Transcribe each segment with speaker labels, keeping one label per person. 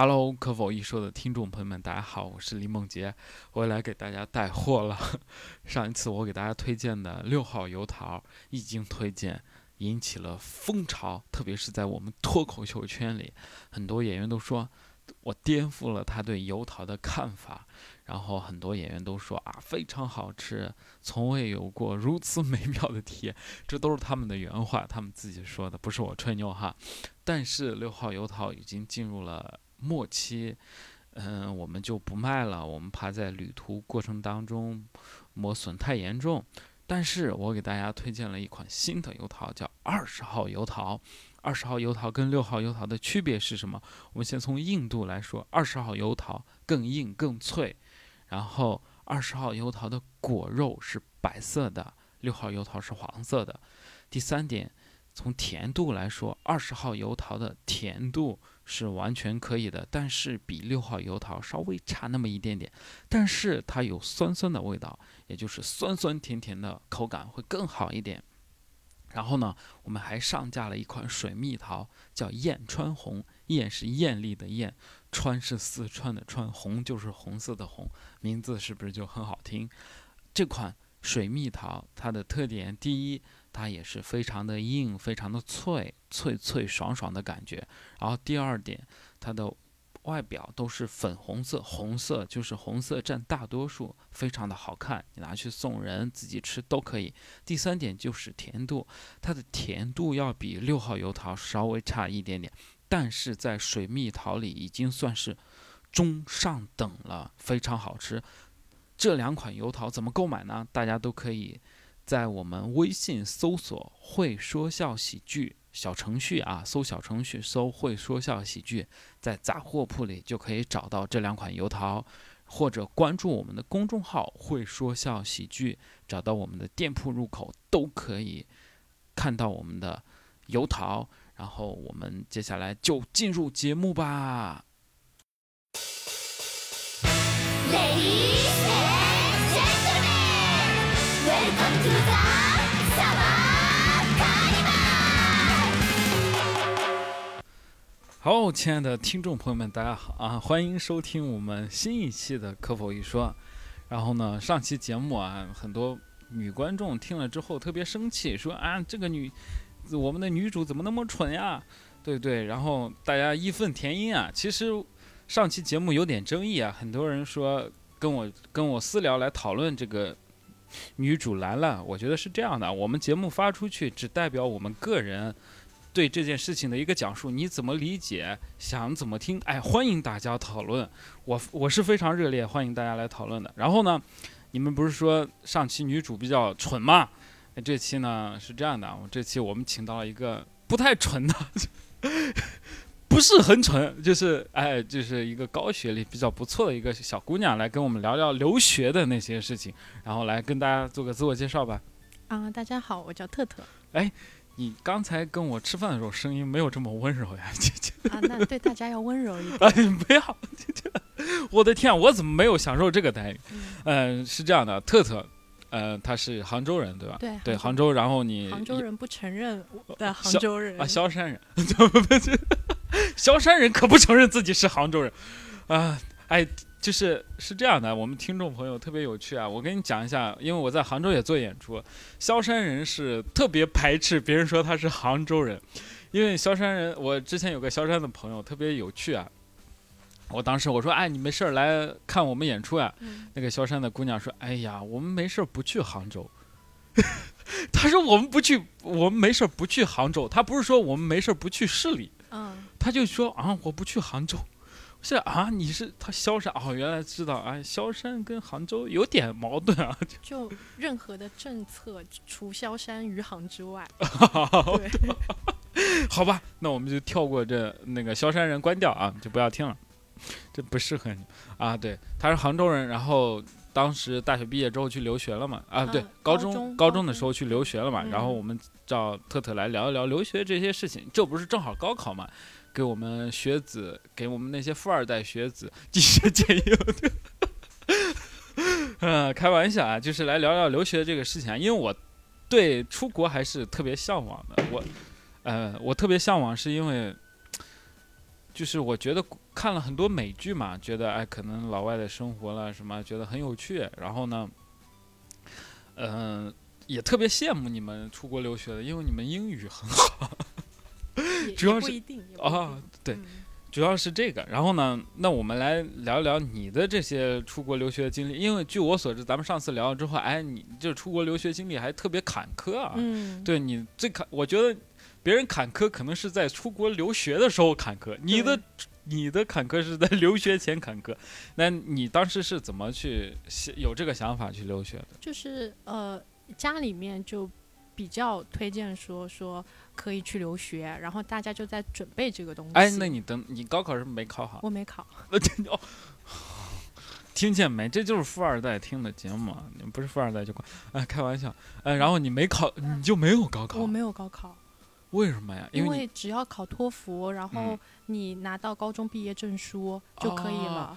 Speaker 1: Hello，可否一说的听众朋友们，大家好，我是李梦洁，我又来给大家带货了。上一次我给大家推荐的六号油桃一经推荐，引起了风潮，特别是在我们脱口秀圈里，很多演员都说我颠覆了他对油桃的看法。然后很多演员都说啊，非常好吃，从未有过如此美妙的体验。这都是他们的原话，他们自己说的，不是我吹牛哈。但是六号油桃已经进入了末期，嗯，我们就不卖了，我们怕在旅途过程当中磨损太严重。但是我给大家推荐了一款新的油桃，叫二十号油桃。二十号油桃跟六号油桃的区别是什么？我们先从硬度来说，二十号油桃更硬更脆。然后二十号油桃的果肉是白色的，六号油桃是黄色的。第三点，从甜度来说，二十号油桃的甜度是完全可以的，但是比六号油桃稍微差那么一点点。但是它有酸酸的味道，也就是酸酸甜甜的口感会更好一点。然后呢，我们还上架了一款水蜜桃，叫燕川红。燕是艳丽的艳，川是四川的川，红就是红色的红，名字是不是就很好听？这款水蜜桃它的特点，第一，它也是非常的硬，非常的脆，脆脆爽爽的感觉。然后第二点，它的。外表都是粉红色，红色就是红色占大多数，非常的好看。你拿去送人，自己吃都可以。第三点就是甜度，它的甜度要比六号油桃稍微差一点点，但是在水蜜桃里已经算是中上等了，非常好吃。这两款油桃怎么购买呢？大家都可以在我们微信搜索“会说笑喜剧”。小程序啊，搜小程序，搜“会说笑喜剧”，在杂货铺里就可以找到这两款油桃，或者关注我们的公众号“会说笑喜剧”，找到我们的店铺入口都可以看到我们的油桃。然后我们接下来就进入节目吧。好，亲爱的听众朋友们，大家好啊！欢迎收听我们新一期的《可否一说》。然后呢，上期节目啊，很多女观众听了之后特别生气，说啊，这个女，我们的女主怎么那么蠢呀？对不对？然后大家义愤填膺啊。其实上期节目有点争议啊，很多人说跟我跟我私聊来讨论这个女主兰兰。我觉得是这样的，我们节目发出去只代表我们个人。对这件事情的一个讲述，你怎么理解？想怎么听？哎，欢迎大家讨论，我我是非常热烈欢迎大家来讨论的。然后呢，你们不是说上期女主比较蠢吗？这期呢是这样的，我这期我们请到了一个不太蠢的，不是很蠢，就是哎，就是一个高学历比较不错的一个小姑娘，来跟我们聊聊留学的那些事情，然后来跟大家做个自我介绍吧。
Speaker 2: 啊，大家好，我叫特特。
Speaker 1: 哎。你刚才跟我吃饭的时候声音没有这么温柔呀，姐姐。
Speaker 2: 啊，那对大家要温柔一点。哎，
Speaker 1: 不要。我的天，我怎么没有享受这个待遇？嗯，是这样的，特特，呃，他是杭州人，对吧？
Speaker 2: 对，
Speaker 1: 对，杭州。然后你
Speaker 2: 杭州人不承认的杭州人
Speaker 1: 啊，萧山人，萧山人可不承认自己是杭州人啊，哎。就是是这样的，我们听众朋友特别有趣啊！我跟你讲一下，因为我在杭州也做演出，萧山人是特别排斥别人说他是杭州人，因为萧山人，我之前有个萧山的朋友特别有趣啊。我当时我说，哎，你没事儿来看我们演出啊？那个萧山的姑娘说，哎呀，我们没事儿不去杭州。她说我们不去，我们没事儿不去杭州。她不是说我们没事儿不去市里，嗯，他就说啊，我不去杭州。是啊，你是他萧山哦，原来知道啊，萧山跟杭州有点矛盾啊。
Speaker 2: 就任何的政策除萧山余杭之外。
Speaker 1: 对，好吧，那我们就跳过这那个萧山人关掉啊，就不要听了，这不适合你啊。对，他是杭州人，然后当时大学毕业之后去留学了嘛。啊，对，高中高中的时候去留学了嘛。然后我们找特特来聊一聊留学这些事情，这不是正好高考嘛？给我们学子，给我们那些富二代学子一些建议。嗯，开玩笑啊，就是来聊聊留学这个事情啊。因为我对出国还是特别向往的。我，呃，我特别向往是因为，就是我觉得看了很多美剧嘛，觉得哎，可能老外的生活了什么，觉得很有趣。然后呢，嗯、也特别羡慕你们出国留学的，因为你们英语很好。
Speaker 2: 也
Speaker 1: 主要是啊
Speaker 2: 定
Speaker 1: 对
Speaker 2: 嗯
Speaker 1: 主要是这个，然后呢，那我们来聊聊你的这些出国留学的经历，因为据我所知，咱们上次聊了之后，哎，你这出国留学经历还特别坎坷啊。
Speaker 2: 嗯，
Speaker 1: 对你最坎，我觉得别人坎坷可能是在出国留学的时候坎坷，你的你的坎坷是在留学前坎坷。那你当时是怎么去有这个想法去留学的？
Speaker 2: 就是呃，家里面就比较推荐说说可以去留学，然后大家就在准备这个东西。
Speaker 1: 哎，那你等你高考是不是没考好？
Speaker 2: 我没考，
Speaker 1: 那 这哦，听见没？这就是富二代听的节目啊！你们不是富二代就管哎，开玩笑。哎，然后你没考，你就没有高考
Speaker 2: 我？没有高考，
Speaker 1: 为什么呀？
Speaker 2: 因
Speaker 1: 为
Speaker 2: 只要考托福，然后
Speaker 1: 嗯
Speaker 2: 你拿到高中毕业证书就可以了，
Speaker 1: 哦，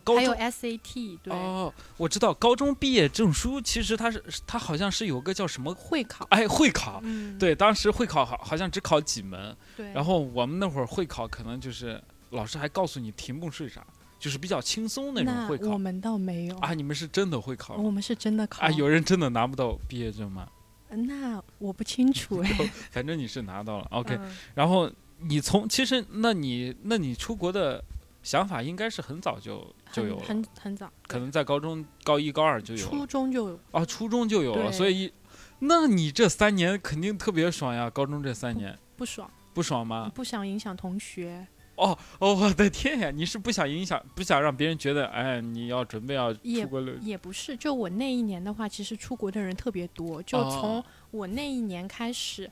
Speaker 1: 高
Speaker 2: 还有
Speaker 1: 中
Speaker 2: SAT，对，
Speaker 1: 哦，我知道高中毕业证书其实它是它好像是有个叫什么
Speaker 2: 会考，
Speaker 1: 哎会考。
Speaker 2: 嗯，
Speaker 1: 对，当时会考好好像只考几门，
Speaker 2: 对，
Speaker 1: 然后我们那会儿会考可能就是老师还告诉你题目是啥，就是比较轻松那种会考
Speaker 2: 我们倒没有，
Speaker 1: 啊。你们是真的会考
Speaker 2: 我们是真的考
Speaker 1: 啊？有人真的拿不到毕业证吗？
Speaker 2: 那我不清楚 哎。
Speaker 1: 反正你是拿到了，OK。
Speaker 2: 嗯
Speaker 1: 然后你从其实那你那你出国的想法应该是很早就就有了，
Speaker 2: 很很早，
Speaker 1: 可能在高中高一高二就有
Speaker 2: 初中就有，
Speaker 1: 啊，初中就有了，所以那你这三年肯定特别爽呀，高中这三年
Speaker 2: 不爽，
Speaker 1: 不爽吗？
Speaker 2: 不想影响同学，
Speaker 1: 哦哦，我的天呀！你是不想影响，不想让别人觉得，哎，你要准备要出国留
Speaker 2: 也不是。就我那一年的话，其实出国的人特别多，就从
Speaker 1: 哦
Speaker 2: 我那一年开始，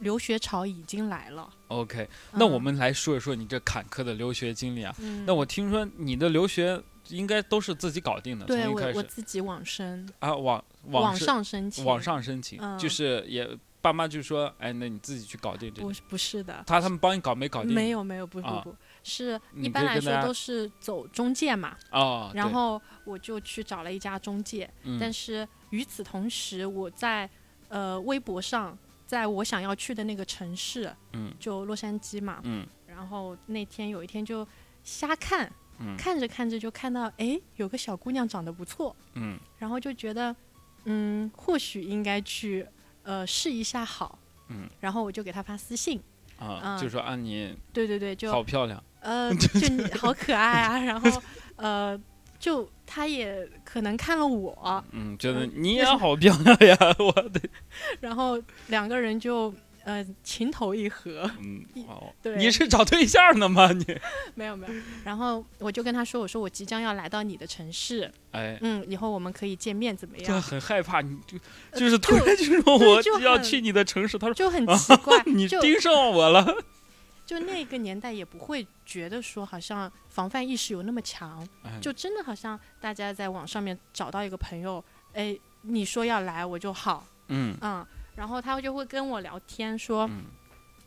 Speaker 2: 留学潮已经来了。
Speaker 1: OK，那我
Speaker 2: 嗯
Speaker 1: 们来说一说你这坎坷的留学经历啊。
Speaker 2: 嗯。
Speaker 1: 那我听说你的留学应该都是自己搞定的，从
Speaker 2: 对我
Speaker 1: 一开始。
Speaker 2: 我自己网申，
Speaker 1: 啊网
Speaker 2: 网
Speaker 1: 是
Speaker 2: 上申请，
Speaker 1: 网上申请，
Speaker 2: 嗯。
Speaker 1: 就是也爸妈就说，哎，那你自己去搞定这个。
Speaker 2: 不是不是的，
Speaker 1: 他他们帮你搞没搞定？
Speaker 2: 没有没有不不
Speaker 1: 啊
Speaker 2: 不，是。一般来说都是走中介嘛，
Speaker 1: 哦，
Speaker 2: 然后我就去找了一家中介，
Speaker 1: 嗯。
Speaker 2: 但是与此同时，我在呃微博上，在我想要去的那个城市，
Speaker 1: 嗯。
Speaker 2: 就洛杉矶嘛，
Speaker 1: 嗯。
Speaker 2: 然后那天有一天就瞎看，
Speaker 1: 嗯。
Speaker 2: 看着看着就看到，哎，有个小姑娘长得不错，
Speaker 1: 嗯。
Speaker 2: 然后就觉得，嗯，或许应该去呃试一下好，
Speaker 1: 嗯，
Speaker 2: 然后我就给她发私信，
Speaker 1: 就说啊你
Speaker 2: 对对对，就
Speaker 1: 好漂亮，
Speaker 2: 呃，就你好可爱啊，然后 呃，就他也可能看了我，
Speaker 1: 嗯，觉得
Speaker 2: 嗯
Speaker 1: 你也好漂亮呀，我的，
Speaker 2: 然后两个人就呃情投意合，
Speaker 1: 嗯，哦，
Speaker 2: 对。
Speaker 1: 你是找对象呢吗？你，
Speaker 2: 没有没有，然后我就跟他说，我说我即将要来到你的城市，
Speaker 1: 哎，
Speaker 2: 嗯，以后我们可以见面，怎么样？
Speaker 1: 就
Speaker 2: 样？
Speaker 1: 很害怕，你就
Speaker 2: 呃
Speaker 1: 就是突然就说我要去你的城市，他说
Speaker 2: 就很奇怪，
Speaker 1: 你盯上我了，
Speaker 2: 就那个年代也不会觉得说好像防范意识有那么强，
Speaker 1: 哎。
Speaker 2: 就真的好像大家在网上面找到一个朋友，哎，你说要来我就好，
Speaker 1: 嗯。
Speaker 2: 嗯，然后他就会跟我聊天说，
Speaker 1: 嗯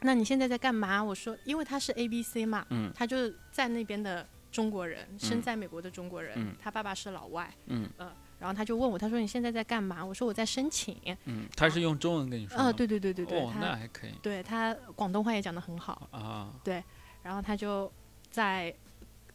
Speaker 2: 那你现在在干嘛？我说，因为他是 A B C 嘛，
Speaker 1: 嗯
Speaker 2: 他就是在那边的中国人，生
Speaker 1: 嗯。
Speaker 2: 在美国的中国人，
Speaker 1: 嗯。
Speaker 2: 他爸爸是老外，
Speaker 1: 嗯
Speaker 2: 然后他就问我，他说你现在在干嘛？我说我在申请。
Speaker 1: 嗯，他是用中文跟你说嗯，
Speaker 2: 呃，对对对对对，
Speaker 1: 哦，那
Speaker 2: 他
Speaker 1: 还可以
Speaker 2: 对他广东话也讲得很好，
Speaker 1: 啊，对
Speaker 2: 然后他就在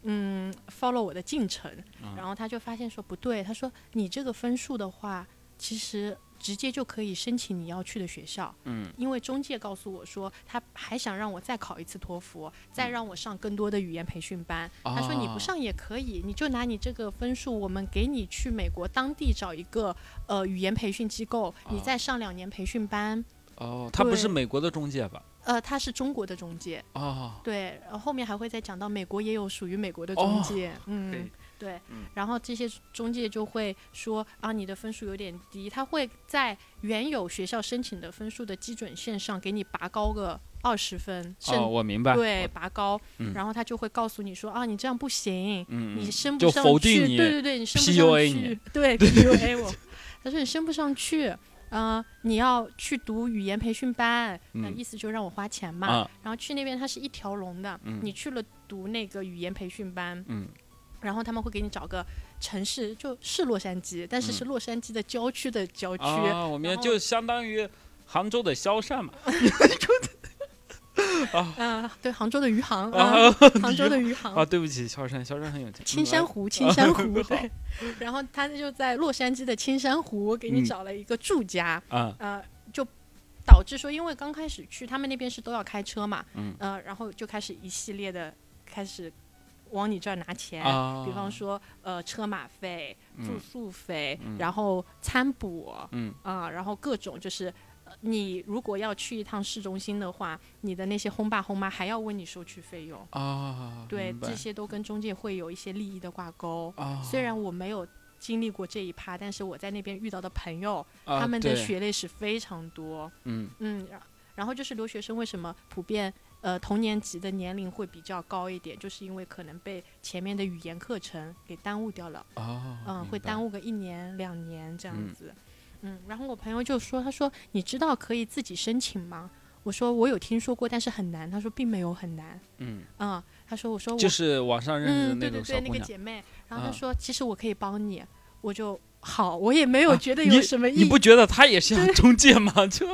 Speaker 2: 嗯 follow 我的进程，
Speaker 1: 嗯
Speaker 2: 然后他就发现说不对，他说你这个分数的话，其实直接就可以申请你要去的学校，
Speaker 1: 嗯。
Speaker 2: 因为中介告诉我说他还想让我再考一次托福，
Speaker 1: 嗯。
Speaker 2: 再让我上更多的语言培训班。他说你不
Speaker 1: 哦
Speaker 2: 上也可以，你就拿你这个分数，我们给你去美国当地找一个呃语言培训机构，你
Speaker 1: 哦
Speaker 2: 再上两年培训班。
Speaker 1: 哦，他不是美国的中介吧？
Speaker 2: 呃，他是中国的中介，
Speaker 1: 哦，
Speaker 2: 对，后后面还会再讲到美国也有属于美国的
Speaker 1: 哦
Speaker 2: 中介，嗯，对
Speaker 1: 嗯，
Speaker 2: 然后这些中介就会说啊，你的分数有点低，他会在原有学校申请的分数的基准线上给你拔高个二十分，甚
Speaker 1: 哦，我明白，
Speaker 2: 对，拔高，
Speaker 1: 嗯。
Speaker 2: 然后他就会告诉你说啊，你这样不行，
Speaker 1: 嗯，
Speaker 2: 你升不上去，
Speaker 1: 你
Speaker 2: 对对对，你升不上去，对 PUA 我，他说你升不上去。呃，你要去读语言培训班，那
Speaker 1: 嗯
Speaker 2: 意思就让我花钱嘛。
Speaker 1: 啊，
Speaker 2: 然后去那边它是一条龙的，
Speaker 1: 嗯。
Speaker 2: 你去了读那个语言培训班，
Speaker 1: 嗯
Speaker 2: 然后他们会给你找个城市，就是洛杉矶，但是是
Speaker 1: 嗯
Speaker 2: 洛杉矶的郊区的郊区。
Speaker 1: 啊，我明白，就相当于杭州的萧山嘛。
Speaker 2: 啊，对，杭州的余杭，
Speaker 1: 啊
Speaker 2: 嗯杭州的余杭
Speaker 1: 啊，对不起，萧山，萧山很有钱。嗯
Speaker 2: 青山湖，青山湖，
Speaker 1: 好
Speaker 2: 对。然后他就在洛杉矶的青山湖给你
Speaker 1: 嗯
Speaker 2: 找了一个住家，
Speaker 1: 啊，
Speaker 2: 呃，就导致说，因为刚开始去他们那边是都要开车嘛，
Speaker 1: 嗯
Speaker 2: 呃，然后就开始一系列的开始往你这儿拿钱，
Speaker 1: 啊
Speaker 2: 比方说呃车马费、住
Speaker 1: 嗯
Speaker 2: 宿费，
Speaker 1: 嗯
Speaker 2: 然后餐补，
Speaker 1: 嗯
Speaker 2: 啊、然后各种就是。呃你如果要去一趟市中心的话，你的那些轰爸轰妈还要问你收取费用，
Speaker 1: 啊，
Speaker 2: 对，这些都跟中介会有一些利益的挂钩。
Speaker 1: 啊，
Speaker 2: 虽然我没有经历过这一趴，但是我在那边遇到的朋友，
Speaker 1: 啊
Speaker 2: 他们的
Speaker 1: 对
Speaker 2: 血泪史非常多。
Speaker 1: 嗯
Speaker 2: 然后就是留学生为什么普遍呃同年级的年龄会比较高一点，就是因为可能被前面的语言课程给耽误掉了，
Speaker 1: 哦，
Speaker 2: 嗯，会耽
Speaker 1: 误
Speaker 2: 误个一年两年这样
Speaker 1: 嗯
Speaker 2: 子。嗯，然后我朋友就说，他说你知道可以自己申请吗？我说我有听说过，但是很难。他说并没有很难。
Speaker 1: 嗯，
Speaker 2: 嗯，他说我说我
Speaker 1: 就是网上认识的
Speaker 2: 嗯，对
Speaker 1: 那
Speaker 2: 对对，那。个姐妹。然后她
Speaker 1: 啊
Speaker 2: 说，其实我可以帮你，我就好，我也没有
Speaker 1: 啊
Speaker 2: 觉得有什么意义。
Speaker 1: 你不觉得他也像中介吗？就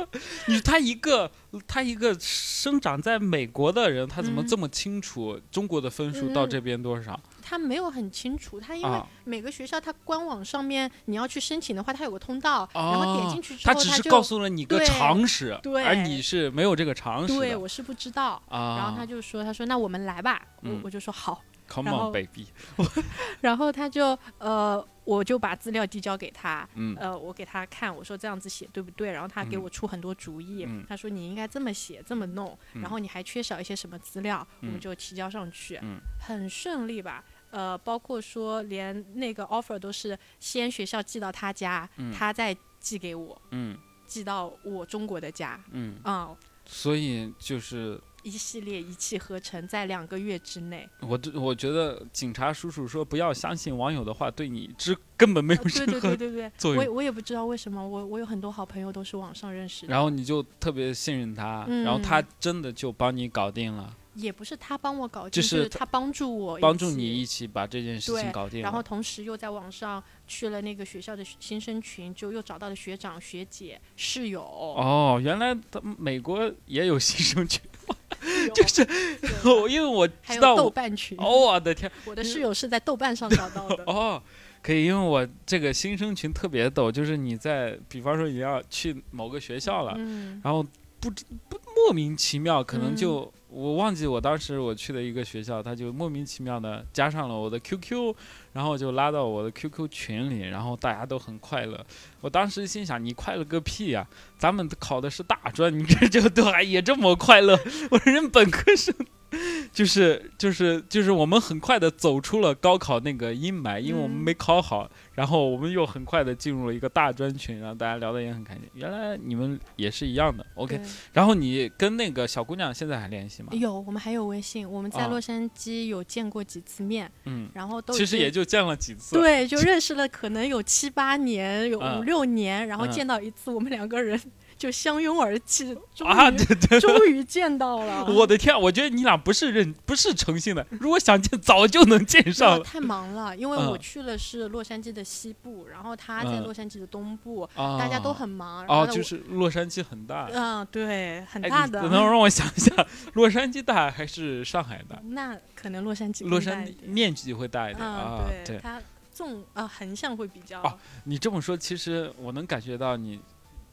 Speaker 1: 你他一个他一个生长在美国的人，他怎么
Speaker 2: 嗯
Speaker 1: 这么清楚中国的分数到
Speaker 2: 嗯
Speaker 1: 这边多少
Speaker 2: 他没有很清楚，他因为
Speaker 1: 啊？
Speaker 2: 每个学校他官网上面你要去申请的话，他有个通道，然后点
Speaker 1: 哦
Speaker 2: 进去之后，
Speaker 1: 他只是
Speaker 2: 就
Speaker 1: 告诉了你个常识，
Speaker 2: 对
Speaker 1: 而你是没有这个常识
Speaker 2: 对我是不知道。
Speaker 1: 啊。
Speaker 2: 然后他就说：“他说那我们来吧。我
Speaker 1: 嗯
Speaker 2: 我就说好。
Speaker 1: Come on baby，
Speaker 2: 然后他就呃，我就把资料递交给他，
Speaker 1: 嗯。
Speaker 2: 呃，我给他看，我说这样子写对不对？然后他给
Speaker 1: 嗯。
Speaker 2: 我出很多主意，
Speaker 1: 嗯。
Speaker 2: 他说你应该这么写，这么弄，
Speaker 1: 嗯。
Speaker 2: 然后你还缺少一些什么资料，我们
Speaker 1: 嗯
Speaker 2: 就提交上去，
Speaker 1: 嗯。
Speaker 2: 很顺利吧。呃，包括说连那个 offer 都是先学校寄到他家，
Speaker 1: 嗯。
Speaker 2: 他再寄给我，
Speaker 1: 嗯。
Speaker 2: 寄到我中国的家，
Speaker 1: 嗯，
Speaker 2: 啊、
Speaker 1: 所以就是
Speaker 2: 一系列一气呵成，在两个月之内。
Speaker 1: 我这我觉得警察叔叔说不要相信网友的话，对你这根本没有
Speaker 2: 呃对对
Speaker 1: 任何
Speaker 2: 对。我我也不知道为什么，我我有很多好朋友都是网上认识的，
Speaker 1: 然后你就特别信任他，然后
Speaker 2: 嗯
Speaker 1: 他真的就帮你搞定了，
Speaker 2: 也不是他帮我搞定，
Speaker 1: 就
Speaker 2: 就是是他帮助我
Speaker 1: 帮助你一起把这件事情搞定。
Speaker 2: 然后同时又在网上去了那个学校的新生群，就又找到了学长、学姐、室友。
Speaker 1: 哦，原来他美国也有新生群，
Speaker 2: 有
Speaker 1: 就是
Speaker 2: 我
Speaker 1: 因为我知道我，
Speaker 2: 瓣群，
Speaker 1: 哦，我的天，
Speaker 2: 我的室友是在豆瓣上找到的。
Speaker 1: 哦，可以，因为我这个新生群特别逗，就是你在，比方说你要去某个学校了，
Speaker 2: 嗯。
Speaker 1: 然后不知不莫名其妙，可能
Speaker 2: 嗯。
Speaker 1: 就、我忘记我当时我去的一个学校，他就莫名其妙的加上了我的 QQ，然后就拉到我的 QQ 群里，然后大家都很快乐。我当时心想，你快乐个屁呀、咱们考的是大专，你这就都还也这么快乐？我说人本科生。就是就是就是我们很快的走出了高考那个阴霾，因为我们
Speaker 2: 嗯
Speaker 1: 没考好，然后我们又很快的进入了一个大专群，然后大家聊的也很开心。原来你们也是一样的，OK。然后你跟那个小姑娘现在还联系吗？
Speaker 2: 有，我们还有微信，我们在
Speaker 1: 啊
Speaker 2: 洛杉矶有见过几次面，
Speaker 1: 嗯，
Speaker 2: 然后都
Speaker 1: 其实也就见了几次。
Speaker 2: 对，就认识了可能有七八年，有
Speaker 1: 嗯
Speaker 2: 五六年，然后
Speaker 1: 嗯
Speaker 2: 见到一次，我们两个人就相拥而泣，终于、
Speaker 1: 啊，对对，
Speaker 2: 终于见到了。
Speaker 1: 我的天，我觉得你俩不是认不是诚信的，如果想见早就能见上了
Speaker 2: 太忙了，因为我
Speaker 1: 嗯
Speaker 2: 去了是洛杉矶的西部，然后他在
Speaker 1: 嗯
Speaker 2: 洛杉矶的东部，
Speaker 1: 啊。
Speaker 2: 大家都很忙。
Speaker 1: 哦，就是洛杉矶很大。
Speaker 2: 嗯，对，很大的。
Speaker 1: 能让 我想一下，洛杉矶大还是上海大？
Speaker 2: 那可能洛杉矶
Speaker 1: 洛杉矶面积会大一点
Speaker 2: 嗯，
Speaker 1: 啊。
Speaker 2: 对，它纵啊横向会比较。
Speaker 1: 哦你这么说，其实我能感觉到你，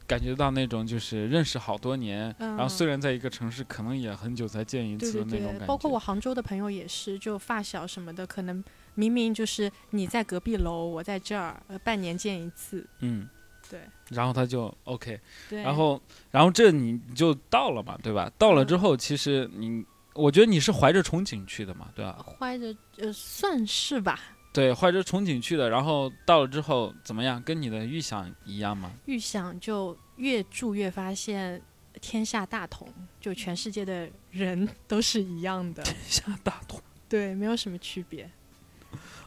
Speaker 1: 感觉到那种就是认识好多年，然后
Speaker 2: 嗯
Speaker 1: 虽然在一个城市，可能也很久才见一次的那种感觉。
Speaker 2: 包括我杭州的朋友也是，就发小什么的，可能明明就是你在隔壁楼，我在这儿，呃，半年见一次。
Speaker 1: 嗯，
Speaker 2: 对
Speaker 1: 然后他就 OK，
Speaker 2: 对。
Speaker 1: 然后然后这你你就到了嘛，对吧？到了之
Speaker 2: 嗯
Speaker 1: 后，其实你，我觉得你是怀着憧憬去的嘛，对吧？
Speaker 2: 怀着呃，算是吧，
Speaker 1: 对，怀着憧憬去的，然后到了之后怎么样？跟你的预想一样吗？
Speaker 2: 预想就越住越发现天下大同，就全世界的人 都是一样的，天
Speaker 1: 下大同。
Speaker 2: 对，没有什么区别。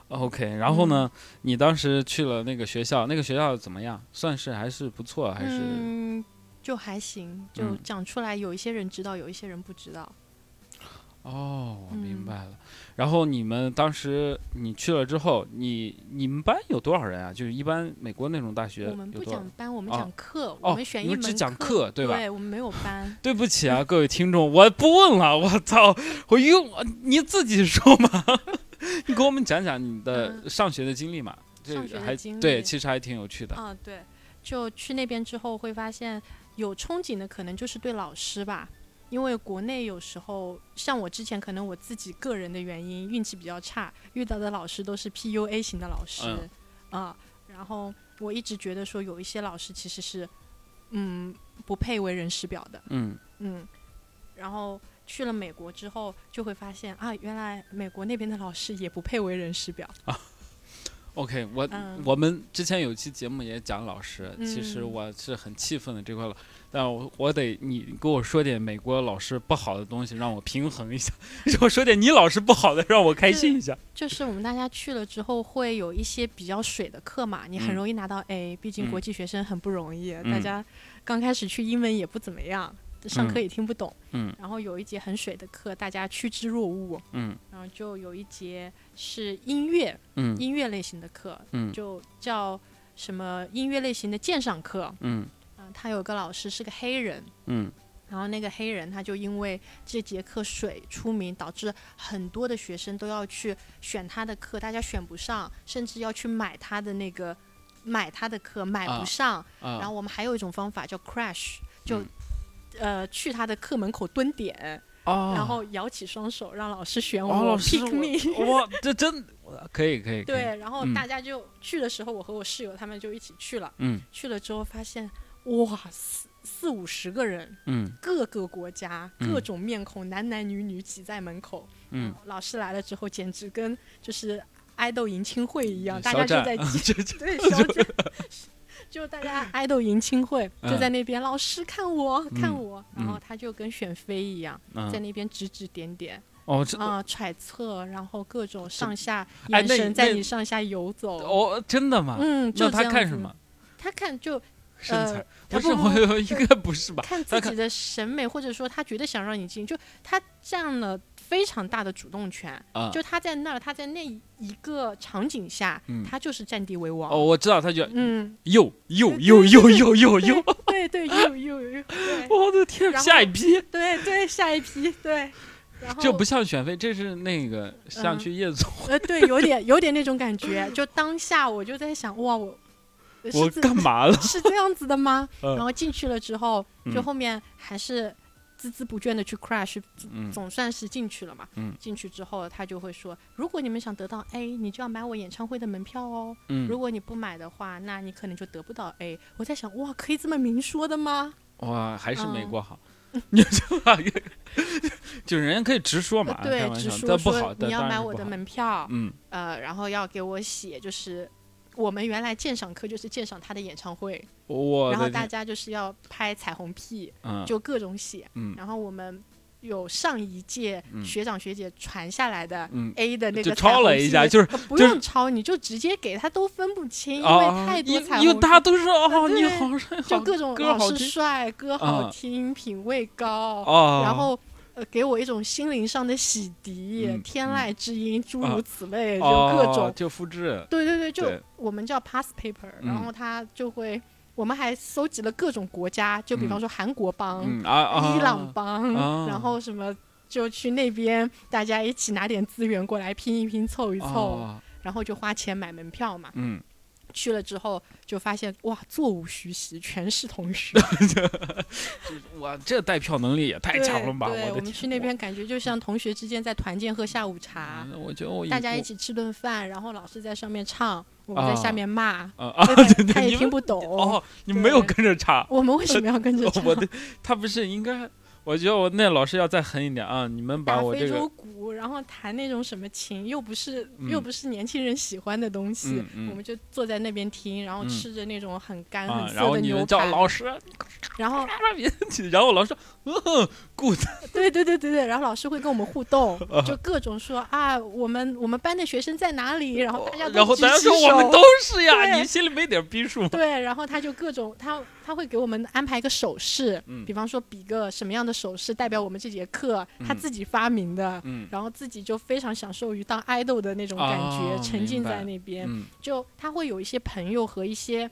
Speaker 1: OK，然后呢？
Speaker 2: 嗯
Speaker 1: 你当时去了那个学校，那个学校怎么样？算是还是不错，还是、
Speaker 2: 嗯，就还行，就
Speaker 1: 嗯
Speaker 2: 讲出来，有一些人知道，有一些人不知道。
Speaker 1: 哦，我明
Speaker 2: 嗯
Speaker 1: 白了。然后你们当时你去了之后，你你们班有多少人啊？就是一般美国那种大学
Speaker 2: 我们不讲班，我们
Speaker 1: 哦
Speaker 2: 讲课，
Speaker 1: 哦
Speaker 2: 我们选一门
Speaker 1: 你们只讲
Speaker 2: 课，
Speaker 1: 对吧
Speaker 2: 对，我们没有班。
Speaker 1: 对不起啊，各位听众，我不问了。我操，我用你自己说嘛，你给我们讲讲你的
Speaker 2: 嗯
Speaker 1: 上学的经历嘛。对，其实还挺有趣的。
Speaker 2: 啊，对，就去那边之后会发现有憧憬的，可能就是对老师吧。因为国内有时候，像我之前可能我自己个人的原因，运气比较差，遇到的老师都是 PUA 型的老师，
Speaker 1: 嗯
Speaker 2: 啊，然后我一直觉得说有一些老师其实是，嗯，不配为人师表的，
Speaker 1: 嗯。
Speaker 2: 嗯，然后去了美国之后，就会发现啊，原来美国那边的老师也不配为人师表，
Speaker 1: ，OK，我、
Speaker 2: 嗯。
Speaker 1: 我们之前有期节目也讲老师，其实
Speaker 2: 嗯
Speaker 1: 我是很气愤的这块了，但我我得你给我说点美国老师不好的东西，让我平衡一下；给我说点你老师不好的，让我开心一下。
Speaker 2: 就是我们大家去了之后，会有一些比较水的课嘛，你很
Speaker 1: 嗯。
Speaker 2: 容易拿到 A，、毕竟
Speaker 1: 嗯。
Speaker 2: 国际学生很不容易，大
Speaker 1: 嗯
Speaker 2: 家刚开始去英文也不怎么样，上课
Speaker 1: 嗯
Speaker 2: 也听不懂，
Speaker 1: 嗯。
Speaker 2: 然后有一节很水的课，大家趋之若鹜，
Speaker 1: 嗯。
Speaker 2: 然后就有一节是音乐，
Speaker 1: 嗯。
Speaker 2: 音乐类型的课，
Speaker 1: 嗯。
Speaker 2: 就叫什么音乐类型的鉴赏课，
Speaker 1: 嗯。
Speaker 2: 嗯、他有个老师是个黑人，
Speaker 1: 嗯。
Speaker 2: 然后那个黑人他就因为这节课水出名，导致很多的学生都要去选他的课，大家选不上，甚至要去买他的那个买他的课，买
Speaker 1: 啊
Speaker 2: 不上。
Speaker 1: 啊，
Speaker 2: 然后我们还有一种方法叫 crash，就、
Speaker 1: 嗯
Speaker 2: 呃去他的课门口蹲点，
Speaker 1: 哦，
Speaker 2: 然后摇起双手让老师选
Speaker 1: 哦，
Speaker 2: 我、
Speaker 1: 老师
Speaker 2: pick me。
Speaker 1: 哇，这真可以可以，
Speaker 2: 对，然后
Speaker 1: 嗯
Speaker 2: 大家就去的时候，我和我室友他们就一起去了。
Speaker 1: 嗯
Speaker 2: 去了之后发现，哇，四四五十个人，
Speaker 1: 嗯
Speaker 2: 各个国家、
Speaker 1: 嗯
Speaker 2: 各种面孔，男男女女挤在门口。
Speaker 1: 嗯，
Speaker 2: 老师来了之后，简直跟就是爱豆迎亲会一样，大家就在
Speaker 1: 这这
Speaker 2: 对小展，就大家爱豆迎亲会就
Speaker 1: 嗯
Speaker 2: 在那边，老师看我看
Speaker 1: 嗯
Speaker 2: 我，然后
Speaker 1: 嗯
Speaker 2: 他就跟选妃一样，在
Speaker 1: 嗯
Speaker 2: 那边指指点点
Speaker 1: 哦这
Speaker 2: 啊、揣测，然后各种上下眼神在你上下游走。
Speaker 1: 哦真的吗？
Speaker 2: 嗯，就
Speaker 1: 他看什么？？
Speaker 2: 他看就
Speaker 1: 身材
Speaker 2: 呃
Speaker 1: 不是，我 应该不是吧？
Speaker 2: 看自己的审美，或者说他觉得想让你进，就他占了非常大的主动权。
Speaker 1: 啊，
Speaker 2: 就他在那儿，他在那一个场景下，
Speaker 1: 嗯
Speaker 2: 他就是占地为王。
Speaker 1: 哦，我知道，他就
Speaker 2: 嗯，
Speaker 1: 又又
Speaker 2: 对
Speaker 1: 又又
Speaker 2: 对
Speaker 1: 又又又，
Speaker 2: 对对，有有有，对
Speaker 1: 我的 天，下一批，
Speaker 2: 对对，下一批对。
Speaker 1: 这不像选妃，这是那个像
Speaker 2: 嗯
Speaker 1: 去夜总
Speaker 2: 呃，对，有点有点那种感觉。就当下我就在想，哇，我
Speaker 1: 我干嘛了？
Speaker 2: 是这样子的吗？
Speaker 1: 嗯
Speaker 2: 然后进去了之后，就
Speaker 1: 嗯
Speaker 2: 后面还是孜孜不倦的去 crash，
Speaker 1: 嗯
Speaker 2: 总算是进去了嘛。
Speaker 1: 嗯
Speaker 2: 进去之后，他就会说，如果你们想得到 A，你就要买我演唱会的门票哦。
Speaker 1: 嗯
Speaker 2: 如，果你不买的话，那你可能就得不到 A。我在想，哇，可以这么明说的吗？
Speaker 1: 哇，还是美
Speaker 2: 嗯
Speaker 1: 国好。你就 就人家可以直说嘛，
Speaker 2: 呃对直
Speaker 1: 笑，
Speaker 2: 说
Speaker 1: 不好，
Speaker 2: 你要买我的门票，
Speaker 1: 嗯
Speaker 2: 呃，然后要给我写，就是我们原来鉴赏课就是鉴赏他的演唱会，然后大家就是要拍彩虹屁，
Speaker 1: 嗯。
Speaker 2: 就各种写。
Speaker 1: 嗯。
Speaker 2: 然后我们有上一届
Speaker 1: 嗯。
Speaker 2: 学长学姐传下来的
Speaker 1: 嗯。
Speaker 2: A 的那
Speaker 1: 就
Speaker 2: 个
Speaker 1: 抄了一下，就是
Speaker 2: 呃不
Speaker 1: 就是
Speaker 2: 用抄，你就直接给他，都分不清，因为
Speaker 1: 啊，
Speaker 2: 太多
Speaker 1: 因因为
Speaker 2: 彩虹屁
Speaker 1: 大家都说哦，你
Speaker 2: 对
Speaker 1: 好帅，
Speaker 2: 就各种老师
Speaker 1: 歌好听。
Speaker 2: 帅，歌
Speaker 1: 啊
Speaker 2: 好听，品味高，
Speaker 1: 哦，
Speaker 2: 然后呃给我一种心灵上的洗涤，
Speaker 1: 嗯
Speaker 2: 天
Speaker 1: 嗯
Speaker 2: 籁之音，诸
Speaker 1: 啊
Speaker 2: 如此类，就
Speaker 1: 哦
Speaker 2: 各种。
Speaker 1: 就复制，
Speaker 2: 对对对，就
Speaker 1: 对
Speaker 2: 我们叫 pass paper，、
Speaker 1: 嗯
Speaker 2: 然后他就会，我们还搜集了各种国家，就比方说韩国帮、
Speaker 1: 嗯啊啊，
Speaker 2: 伊朗帮，
Speaker 1: 啊
Speaker 2: 然后什么。就去那边，大家一起拿点资源过来拼一拼，凑一凑，
Speaker 1: 哦
Speaker 2: 然后就花钱买门票嘛。
Speaker 1: 嗯，
Speaker 2: 去了之后就发现，哇，座无虚席，全是同学。
Speaker 1: 哇，这带票能力也太强了吧！
Speaker 2: 对，
Speaker 1: 我
Speaker 2: 们去那边感觉就像同学之间在团建喝下午茶，
Speaker 1: 嗯我觉得我
Speaker 2: 大家一起吃顿饭，然后老师在上面唱，我们在
Speaker 1: 啊
Speaker 2: 下面骂，他也听不懂。
Speaker 1: 哦，你没有跟着唱，
Speaker 2: 我们为什么要跟着 唱？
Speaker 1: 我的他不是应该？我觉得我那老师要再狠一点啊！你们把我这个
Speaker 2: 洲鼓，然后弹那种什么琴，又不是、
Speaker 1: 嗯。
Speaker 2: 又不是年轻人喜欢的东西，
Speaker 1: 嗯嗯。
Speaker 2: 我们就坐在那边听，然后
Speaker 1: 嗯
Speaker 2: 吃着那种很干、
Speaker 1: 啊，
Speaker 2: 很
Speaker 1: 然后你们
Speaker 2: 涩的牛排，
Speaker 1: 叫老师，
Speaker 2: 然后
Speaker 1: 然后老师说，嗯，good，
Speaker 2: 对对对对对，然后老师会跟我们互动，
Speaker 1: 啊。
Speaker 2: 就各种说啊，我们我们班的学生在哪里，然后大家都
Speaker 1: 然后大家说我们都是呀，
Speaker 2: 对。
Speaker 1: 你心里没点逼数。吗？
Speaker 2: 对，然后他就各种他他会给我们安排一个手势，
Speaker 1: 嗯。
Speaker 2: 比方说比个什么样的的手势代表我们这节课他
Speaker 1: 嗯
Speaker 2: 自己发明的，
Speaker 1: 嗯
Speaker 2: 然后自己就非常享受于当爱豆的那种感觉，
Speaker 1: 哦
Speaker 2: 沉浸在那边。
Speaker 1: 嗯
Speaker 2: 就他会有一些朋友和一些。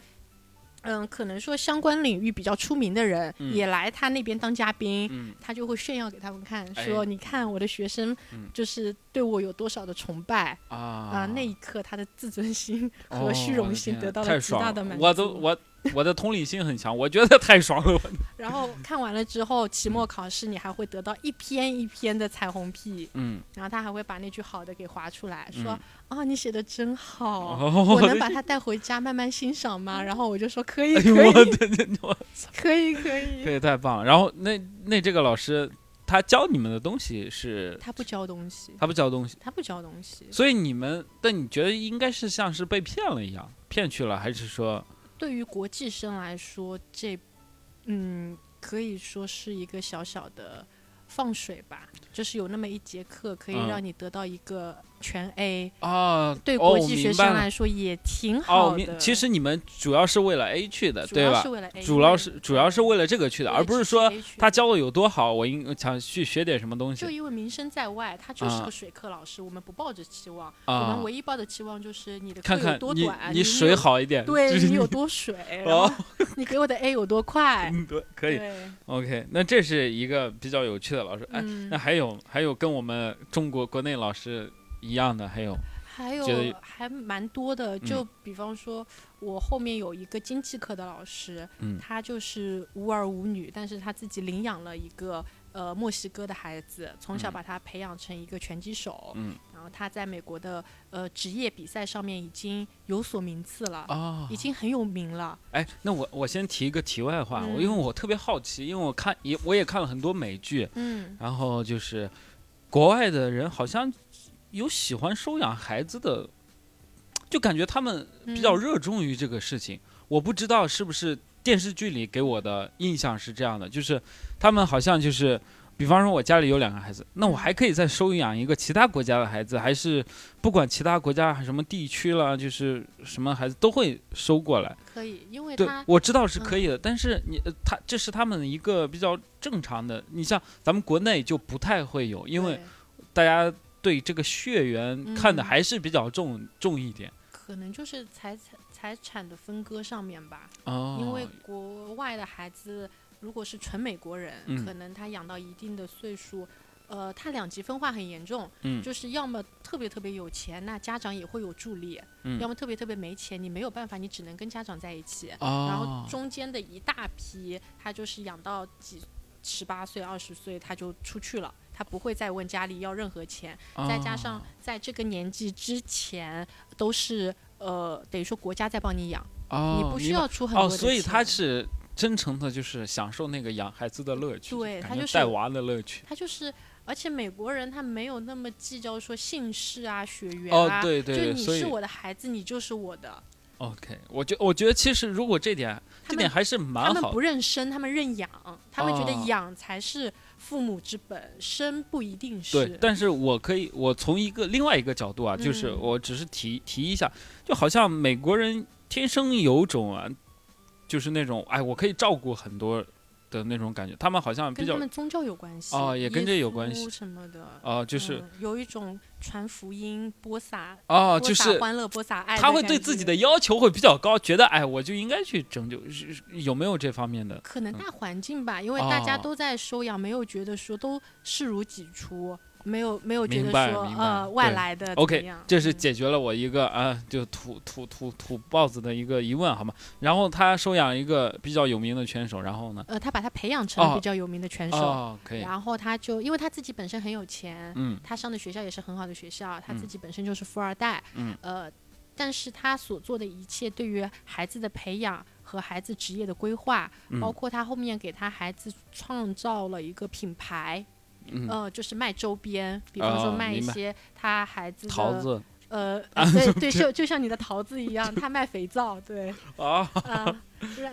Speaker 2: 嗯，可能说相关领域比较出名的人、
Speaker 1: 嗯
Speaker 2: 也来他那边当嘉宾，
Speaker 1: 嗯
Speaker 2: 他就会炫耀给他们看，
Speaker 1: 哎
Speaker 2: 说你看我的学生
Speaker 1: 嗯
Speaker 2: 就是对我有多少的崇拜
Speaker 1: 啊
Speaker 2: 啊、那一刻他的自尊心
Speaker 1: 哦
Speaker 2: 和虚荣心得到了极大的满足。
Speaker 1: 我都我我的同理心很强，我觉得太爽了。我
Speaker 2: 然后看完了之后，期末考试你还会得到一篇一篇的彩虹屁，
Speaker 1: 嗯，
Speaker 2: 然后他还会把那句好的给划出来，说
Speaker 1: 嗯
Speaker 2: 啊你写的真好，
Speaker 1: 哦
Speaker 2: 我能把它带回家慢慢欣赏吗？然后我就说可以
Speaker 1: 哎
Speaker 2: 可以可以 可以。
Speaker 1: 可以太棒了。然后那那这个老师他教你们的东西是
Speaker 2: 他不教东西，
Speaker 1: 他不教东西，
Speaker 2: 他不教东西。
Speaker 1: 所以你们但你觉得应该是像是被骗了一样，骗去了，还是说
Speaker 2: 对于国际生来说，这嗯可以说是一个小小的放水吧，就是有那么一节课可以
Speaker 1: 嗯。
Speaker 2: 让你得到一个全 A，、
Speaker 1: 啊？
Speaker 2: 对
Speaker 1: 哦
Speaker 2: 国际学生来说也挺
Speaker 1: 哦，
Speaker 2: 好
Speaker 1: 其实你们主要是为了 A 去的，对吧
Speaker 2: 主要是？为了 A，
Speaker 1: 主要是主要是为了这个去的，而不是说他
Speaker 2: 教。
Speaker 1: 的有多好，我应想去学点什么东西就
Speaker 2: 因为名声在外，他就是
Speaker 1: 啊
Speaker 2: 个水课老师，我们不抱着期望，我们
Speaker 1: 啊。
Speaker 2: 唯一抱的期望就是你的课
Speaker 1: 看
Speaker 2: 有多短，
Speaker 1: 你水，好一点，就是
Speaker 2: 对你有多水，你给我的 A 有多快，
Speaker 1: 嗯对，可以。OK，那这是一个比较有趣的老师。哎，
Speaker 2: 嗯
Speaker 1: 那，还有还有跟我们中国国内老师一样的，还有
Speaker 2: 还有还蛮多的，就比方说，我后面有一个经济课的老师，
Speaker 1: 嗯。
Speaker 2: 他就是无儿无女，但是他自己领养了一个呃墨西哥的孩子，从小
Speaker 1: 嗯。
Speaker 2: 把他培养成一个拳击手，
Speaker 1: 嗯。
Speaker 2: 然后他在美国的呃职业比赛上面已经有所名次了，
Speaker 1: 哦
Speaker 2: 已经很有名了。
Speaker 1: 哎，那我我先提一个题外话，我因为
Speaker 2: 嗯。
Speaker 1: 我特别好奇，因为我看也我也看了很多美剧，
Speaker 2: 嗯，
Speaker 1: 然后就是国外的人好像有喜欢收养孩子的，就感觉他们比较
Speaker 2: 嗯
Speaker 1: 热衷于这个事情。我不知道是不是电视剧里给我的印象是这样的，就是他们好像就是。比方说，我家里有两个孩子，那我
Speaker 2: 嗯
Speaker 1: 还可以再收养一个其他国家的孩子，还是不管其他国家什么地区了，就是什么孩子都会收过来。
Speaker 2: 可以，因为
Speaker 1: 对
Speaker 2: 他，
Speaker 1: 我知道是可以的，但是你呃他这是他们一个比较正常的。你像咱们国内就不太会有，因为大家对这个血缘看的
Speaker 2: 嗯
Speaker 1: 还是比较重、重一点。
Speaker 2: 可能就是财产财产的分割上面吧。
Speaker 1: 哦，
Speaker 2: 因为国外的孩子如果是纯美国人，
Speaker 1: 嗯
Speaker 2: 可能他养到一定的岁数，呃，他两极分化很严重，
Speaker 1: 嗯
Speaker 2: 就是要么特别特别有钱，那家长也会有助力；
Speaker 1: 嗯
Speaker 2: 要么特别特别没钱，你没有办法，你只能跟家长在一起。
Speaker 1: 哦，
Speaker 2: 然后中间的一大批，他就是养到几十八岁、二十岁他就出去了。他不会再问家里要任何钱，再加上
Speaker 1: 哦
Speaker 2: 在这个年纪之前都是呃，等于说国家在帮你养，
Speaker 1: 哦，
Speaker 2: 你不需要出很多
Speaker 1: 哦，所以他是真诚的，就是享受那个养孩子的乐趣，
Speaker 2: 对他就是
Speaker 1: 带娃的乐趣。
Speaker 2: 他就是，而且美国人他没有那么计较说姓氏啊、血缘
Speaker 1: 哦
Speaker 2: 啊，
Speaker 1: 对对对
Speaker 2: 就你是我的孩子，你就是我的。
Speaker 1: OK，我觉我觉得其实如果这点这点还是蛮好他
Speaker 2: 们不认生，他们认养，他们觉
Speaker 1: 哦
Speaker 2: 得养才是父母之本，身不一定是
Speaker 1: 对
Speaker 2: 是，。
Speaker 1: 但是我可以，我从一个另外一个角度啊，就是
Speaker 2: 嗯
Speaker 1: 我只是提提一下，就好像美国人天生有种啊，就是那种哎，我可以照顾很多的那种感觉，他们好像比
Speaker 2: 跟
Speaker 1: 较
Speaker 2: 他们宗教有关系
Speaker 1: 哦也跟这有关系
Speaker 2: 什么的，
Speaker 1: 哦、就是
Speaker 2: 嗯有一种传福音、播撒、
Speaker 1: 哦、就是
Speaker 2: 欢乐、播撒爱，
Speaker 1: 他会对自己的。要求会比较高，觉得哎，我就应该去拯救，有没有这方面的？
Speaker 2: 可能大环境吧，因为大家
Speaker 1: 哦
Speaker 2: 都在收养，没有觉得说都视如己出，没有没有觉
Speaker 1: 明
Speaker 2: 得说呃外来的
Speaker 1: OK，
Speaker 2: 样
Speaker 1: 这是
Speaker 2: 嗯
Speaker 1: 解决了我一个啊，就土土土土豹子的一个疑问，好吗？然后他收养一个比较有名的拳手，然后呢？
Speaker 2: 呃，他把他培养成了
Speaker 1: 哦
Speaker 2: 比较有名的拳手，
Speaker 1: 哦，可以，
Speaker 2: 然后他就因为他自己本身很有钱，
Speaker 1: 嗯
Speaker 2: 他上的学校也是很好的学校，他自
Speaker 1: 嗯
Speaker 2: 己本身就是富二代，
Speaker 1: 嗯
Speaker 2: 呃，但是他所做的一切对于孩子的培养和孩子职业的规划，
Speaker 1: 嗯
Speaker 2: 包括他后面给他孩子创造了一个品牌，
Speaker 1: 嗯，
Speaker 2: 呃，就是卖周边，比方说卖一些他孩子的
Speaker 1: 桃子
Speaker 2: 呃，呃对对，就 就像你的桃子一样，他卖肥皂，对，
Speaker 1: 啊，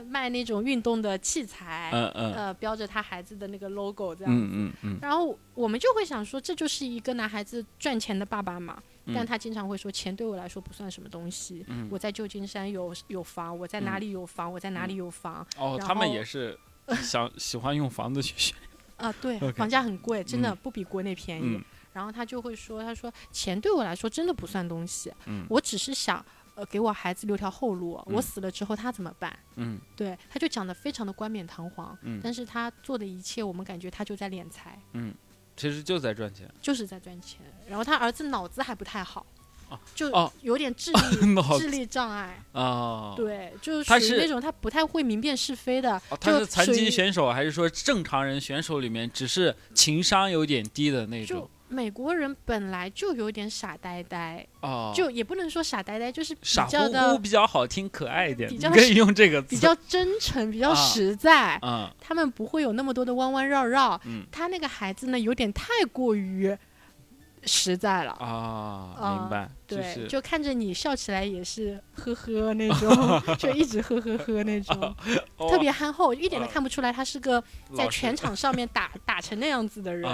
Speaker 2: 卖那种运动的器材，
Speaker 1: 嗯嗯
Speaker 2: 呃，标着他孩子的那个 logo 这样。
Speaker 1: 嗯嗯嗯，
Speaker 2: 然后我们就会想说，这就是一个男孩子赚钱的爸爸嘛。但
Speaker 1: 嗯
Speaker 2: 他经常会说，钱对我来说不算什么东西。
Speaker 1: 嗯
Speaker 2: 我在旧金山有有房，我在哪
Speaker 1: 嗯
Speaker 2: 里有房，我在哪里有房。
Speaker 1: 哦，
Speaker 2: 然
Speaker 1: 他们也是想喜欢用房子去炫，
Speaker 2: 啊，对房价很贵，真的
Speaker 1: 嗯
Speaker 2: 不比国内便宜。
Speaker 1: 嗯
Speaker 2: 然后他就会说，他说钱对我来说真的不算东西，
Speaker 1: 嗯
Speaker 2: 我只是想呃给我孩子留条后路，我
Speaker 1: 嗯
Speaker 2: 死了之后他怎么办？
Speaker 1: 嗯
Speaker 2: 对，他就讲的非常的冠冕堂皇，
Speaker 1: 嗯，
Speaker 2: 但是他做的一切，我们感觉他就在敛财，嗯
Speaker 1: 其实就在赚钱。
Speaker 2: 就是在赚钱。然后他儿子脑子还不太好，
Speaker 1: 哦
Speaker 2: 就
Speaker 1: 哦
Speaker 2: 有点智力、
Speaker 1: 脑
Speaker 2: 智力障碍。
Speaker 1: 哦，
Speaker 2: 对，就是
Speaker 1: 他是
Speaker 2: 属于那种他不太会明辨是非的，
Speaker 1: 哦，他
Speaker 2: 就是
Speaker 1: 残疾选手，还是说正常人选手里面只是情商有点低的那种
Speaker 2: 就？美国人本来就有点傻呆呆，
Speaker 1: 哦，
Speaker 2: 就也不能说傻呆呆，就是比
Speaker 1: 傻乎乎
Speaker 2: 较的
Speaker 1: 比较好听，可爱一点，
Speaker 2: 比较
Speaker 1: 你可以用这个词。
Speaker 2: 比较真诚，比较
Speaker 1: 啊
Speaker 2: 实在。
Speaker 1: 嗯
Speaker 2: 他们不会有那么多的弯弯绕绕。
Speaker 1: 嗯
Speaker 2: 他那个孩子呢，有点太过于实在了。
Speaker 1: 啊，
Speaker 2: 啊
Speaker 1: 明白，就
Speaker 2: 对，
Speaker 1: 是
Speaker 2: 就看着你笑起来也是呵呵 那种，就一直呵呵呵那种，
Speaker 1: 哦
Speaker 2: 特别憨厚，一点都
Speaker 1: 啊
Speaker 2: 看不出来他是个在拳场上面打 打成那样子的人。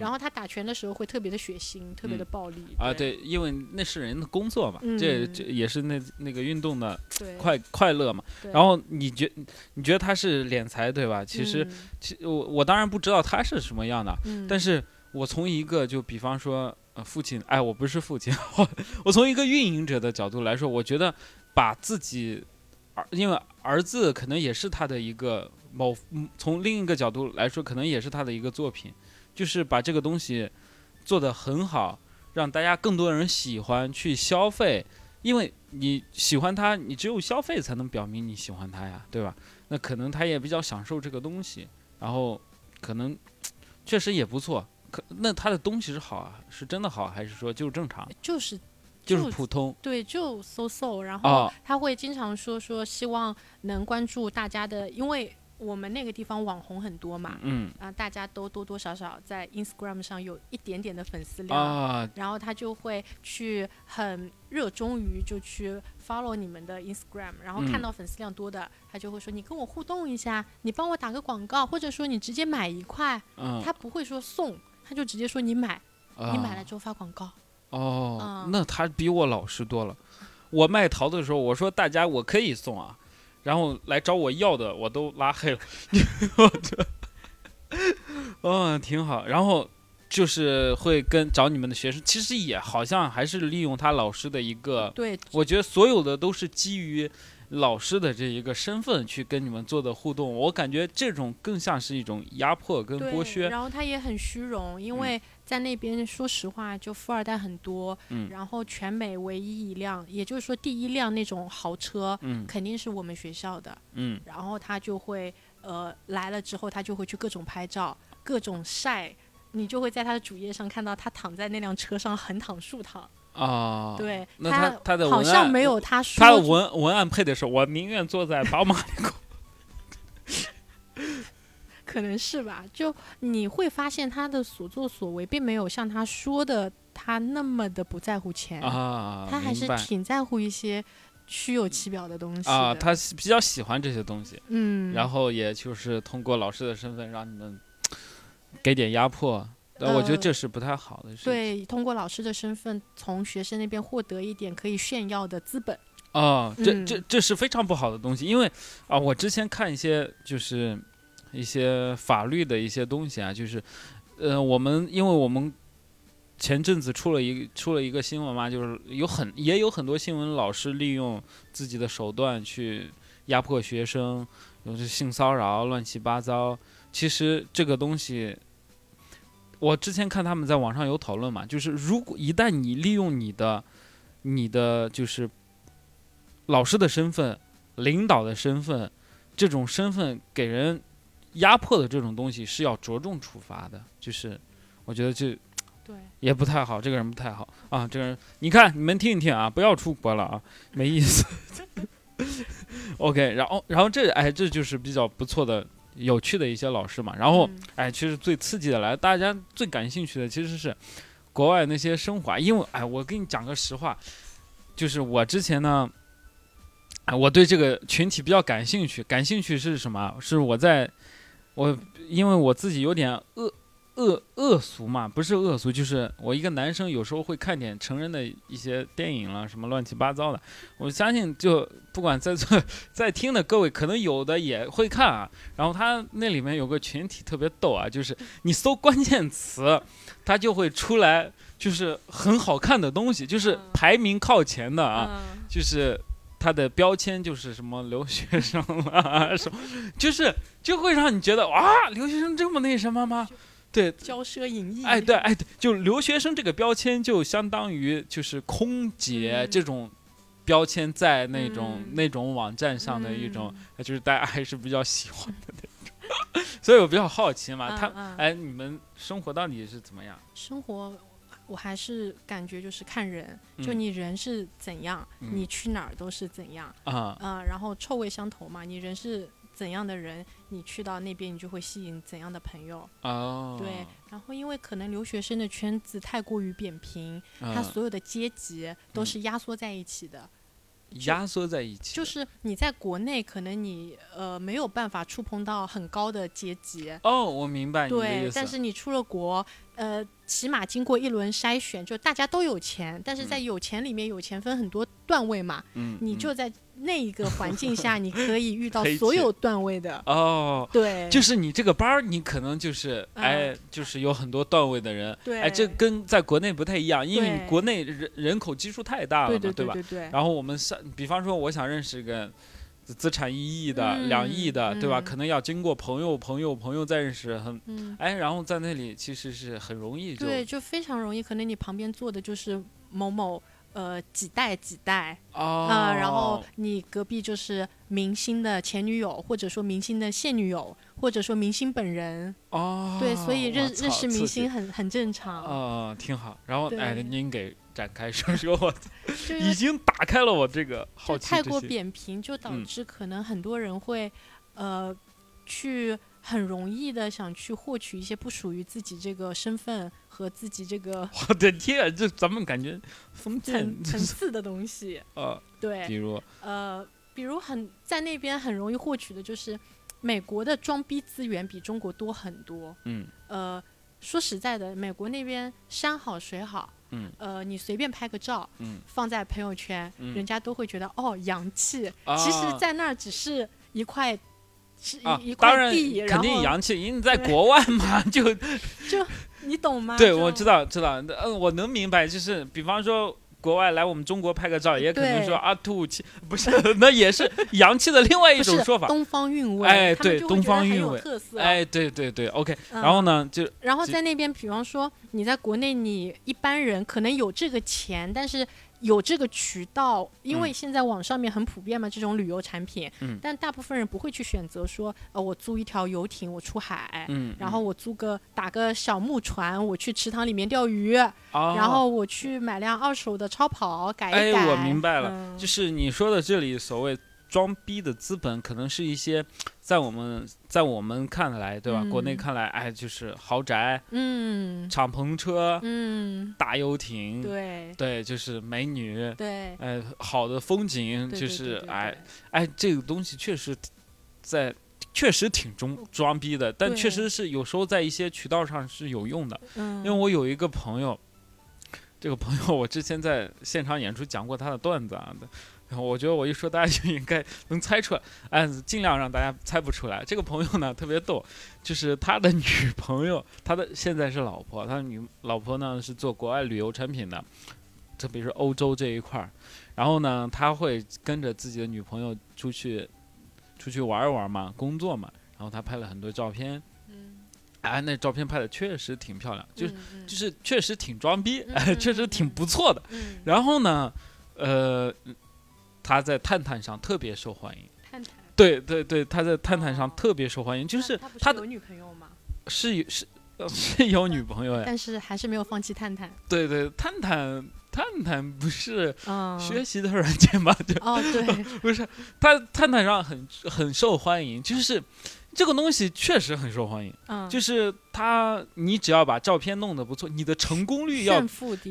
Speaker 2: 然后他打拳的时候会特别的血腥，特别的暴力。
Speaker 1: 啊，对，因为那是人的工作嘛，
Speaker 2: 嗯。
Speaker 1: 这这也是那那个运动的，快快乐嘛。然后你觉你觉得他是敛财对吧？其实，
Speaker 2: 嗯。
Speaker 1: 其我我当然不知道他是什么样的，
Speaker 2: 嗯，
Speaker 1: 但是我从一个就比方说呃父亲，哎，我不是父亲，我我从一个运营者的角度来说，我觉得把自己儿，因为儿子可能也是他的一个某，从另一个角度来说，可能也是他的一个作品，就是把这个东西做得很好，让大家更多人喜欢去消费。因为你喜欢他，你只有消费才能表明你喜欢他呀，对吧？那可能他也比较享受这个东西，然后可能确实也不错。可那他的东西是好啊，是真的好，还是说就是正常，
Speaker 2: 就是
Speaker 1: 就是普通
Speaker 2: 对，就 so so，然后
Speaker 1: 啊？
Speaker 2: 他会经常说说希望能关注大家的，因为我们那个地方网红很多嘛，
Speaker 1: 嗯。
Speaker 2: 啊，大家都多多少少在 Instagram 上有一点点的粉丝量，
Speaker 1: 啊。
Speaker 2: 然后他就会去很热衷于就去 follow 你们的 Instagram，然后看
Speaker 1: 嗯
Speaker 2: 到粉丝量多的，他就会说你跟我互动一下，你帮我打个广告，或者说你直接买一块，
Speaker 1: 嗯，
Speaker 2: 他不会说送，他就直接说你买，你买了
Speaker 1: 啊
Speaker 2: 之后发广告。
Speaker 1: 哦
Speaker 2: 嗯，
Speaker 1: 那他比我老实多了。我卖桃的时候，我说大家我可以送啊，然后来找我要的我都拉黑了，我这，嗯，挺好。然后就是会跟找你们的学生，其实也好像还是利用他老师的一个，
Speaker 2: 对，
Speaker 1: 我觉得所有的都是基于老师的这一个身份去跟你们做的互动，我感觉这种更像是一种压迫跟，剥削。
Speaker 2: 然后他也很虚荣，因
Speaker 1: 嗯
Speaker 2: 为在那边说实话，就富二代很多，
Speaker 1: 嗯
Speaker 2: 然后全美唯一一辆，也就是说第一辆那种豪车，
Speaker 1: 嗯
Speaker 2: 肯定是我们学校的。
Speaker 1: 嗯
Speaker 2: 然后他就会呃来了之后，他就会去各种拍照，各种晒。你就会在他的主页上看到他躺在那辆车上横躺竖躺，
Speaker 1: 啊，
Speaker 2: 对
Speaker 1: 那他他的
Speaker 2: 好像没有他说
Speaker 1: 他的文文案配的是我宁愿坐在宝马里口。
Speaker 2: 可能是吧，就你会发现他的所作所为并没有像他说的他那么的不在乎钱，
Speaker 1: 啊，
Speaker 2: 他还是挺在乎一些虚有其表的东西
Speaker 1: 啊，他比较喜欢这些东西，
Speaker 2: 嗯，
Speaker 1: 然后也就是通过老师的身份让你们 给点压迫，但我觉得
Speaker 2: 呃
Speaker 1: 这是不太好的事情。
Speaker 2: 对，通过老师的身份从学生那边获得一点可以炫耀的资本，
Speaker 1: 啊，这这
Speaker 2: 嗯
Speaker 1: 这是非常不好的东西，因为啊，我之前看一些就是一些法律的一些东西啊，就是呃，我们因为我们前阵子出了一出了一个新闻嘛，就是有很也有很多新闻老师利用自己的手段去压迫学生，有是性骚扰、乱七八糟。其实这个东西。我之前看他们在网上有讨论嘛，就是如果一旦你利用你的、你的就是老师的身份、领导的身份，这种身份给人压迫的这种东西是要着重处罚的。就是我觉得这
Speaker 2: 对，
Speaker 1: 也不太好，这个人不太好啊。这个人，你看你们听一听啊，不要出国了啊，没意思。OK，然后然后这哎这就是比较不错的、有趣的一些老师嘛。然后
Speaker 2: 嗯
Speaker 1: 哎，其实最刺激的来，大家最感兴趣的其实是国外那些生活，因为哎，我跟你讲个实话，就是我之前呢，哎，我对这个群体比较感兴趣。感兴趣是什么？是我在我因为我自己有点恶恶恶俗嘛，不是恶俗，就是我一个男生有时候会看点成人的一些电影了，什么乱七八糟的。我相信，就不管在座在听的各位，可能有的也会看啊。然后他那里面有个群体特别逗啊，就是你搜关键词，他就会出来，就是很好看的东西，就是排名靠前的啊，就是他的标签就是什么留学生啊，什么，就是就会让你觉得哇，留学生这么那什么吗？对，
Speaker 2: 骄奢淫逸。
Speaker 1: 哎，对，哎，对，就留学生这个标签，就相当于就是空姐这种标签，在那种那种网站上的一种，就是大家还是比较喜欢的那种。所以我比较好奇嘛，他，哎，你们生活到底是怎么样？
Speaker 2: 生活，我还是感觉就是看人，就你人是怎样，你去哪儿都是怎样啊啊，然后臭味相投嘛，你人是。怎样的人，你去到那边，你就会吸引怎样的朋友。哦，对，然后因为可能留学生的圈子太过于扁平，他所有的阶级都是压缩在一起的。
Speaker 1: 压缩在一起，
Speaker 2: 就是你在国内，可能你呃没有办法触碰到很高的阶级。
Speaker 1: 哦，我明白
Speaker 2: 你的意思。对，但是你出了国，呃，起码经过一轮筛选，就大家都有钱，但是在有钱里面有钱分很多段位嘛。嗯。你就在。那一个环境下，你可以遇到 所有段位的
Speaker 1: 哦，
Speaker 2: 对，
Speaker 1: 就是你这个班儿，你可能就是哎，就是有很多段位的人，
Speaker 2: 对，
Speaker 1: 哎，这跟在国内不太一样，因为国内人人口基数太大了嘛，
Speaker 2: 对
Speaker 1: 吧？
Speaker 2: 对对。
Speaker 1: 然后我们上，比方说，我想认识个资产一亿的、两亿的，对吧？可能要经过朋友、朋友、朋友再认识，很，哎，然后在那里其实是很容易，
Speaker 2: 对，就非常容易，可能你旁边坐的就是某某。呃，几代几代啊，然后你隔壁就是明星的前女友，或者说明星的现女友，或者说明星本人
Speaker 1: 哦，
Speaker 2: 对，所以认认识明星很很正常
Speaker 1: 哦，挺好。然后哎，您给展开说说，我 已经打开了我这个好奇。
Speaker 2: 太过扁平，就导致可能很多人会呃去。很容易的想去获取一些不属于自己这个身份和自己这个
Speaker 1: 我的天，这咱们感觉封
Speaker 2: 层 层次的东西。
Speaker 1: 呃，
Speaker 2: 对，
Speaker 1: 比如
Speaker 2: 呃，比如很在那边很容易获取的就是美国的装逼资源比中国多很多。
Speaker 1: 嗯。
Speaker 2: 呃，说实在的，美国那边山好水好。嗯。呃，你随便拍个照，嗯，放在朋友圈，人家都会觉得哦洋气。其实，在那儿只是一块。
Speaker 1: 啊，当然肯定洋气，因为你在国外嘛，就
Speaker 2: 就你懂吗？
Speaker 1: 对，我知道，知道，嗯，我能明白，就是比方说国外来我们中国拍个照，也可能说啊土气，不是，那也是洋气的另外一种说法，
Speaker 2: 东方韵味，
Speaker 1: 哎，对，东方韵味，哎，对对对，OK，然后呢，就
Speaker 2: 然后在那边，比方说你在国内，你一般人可能有这个钱，但是。有这个渠道，因为现在网上面很普遍嘛，这种旅游产品。嗯。但大部分人不会去选择说，呃，我租一条游艇，我出海。嗯。然后我租个打个小木船，我去池塘里面钓鱼。哦。然后我去买辆二手的超跑改一改。
Speaker 1: 哎，我明白了，就是你说的这里所谓。装逼的资本可能是一些，在我们在我们看来，对吧？国内看来，哎，就是豪宅，嗯，敞篷车，嗯，大游艇，
Speaker 2: 对，
Speaker 1: 对，就是美女，
Speaker 2: 对，
Speaker 1: 哎，好的风景，就是哎，哎，这个东西确实，在确实挺装装逼的，但确实是有时候在一些渠道上是有用的。嗯，因为我有一个朋友，这个朋友我之前在现场演出讲过他的段子啊。我觉得我一说，大家就应该能猜出来，哎，尽量让大家猜不出来。这个朋友呢特别逗，就是他的女朋友，他的现在是老婆，他的女老婆呢是做国外旅游产品的，特别是欧洲这一块儿。然后呢，他会跟着自己的女朋友出去，出去玩一玩嘛，工作嘛。然后他拍了很多照片，嗯，哎，那照片拍的确实挺漂亮，就是就是确实挺装逼，哎，确实挺不错的。然后呢，呃。他在探探上特别受欢迎。
Speaker 2: 探探。
Speaker 1: 对对对，他在探探上特别受欢迎，就是他
Speaker 2: 有女朋友吗？
Speaker 1: 是有是是有女朋友呀。
Speaker 2: 但是还是没有放弃探探。
Speaker 1: 对对，探探探探不是学习的软件吗？
Speaker 2: 哦对，
Speaker 1: 不是，他探探上很很受欢迎，就是这个东西确实很受欢迎。嗯。就是他，你只要把照片弄得不错，你的成功率要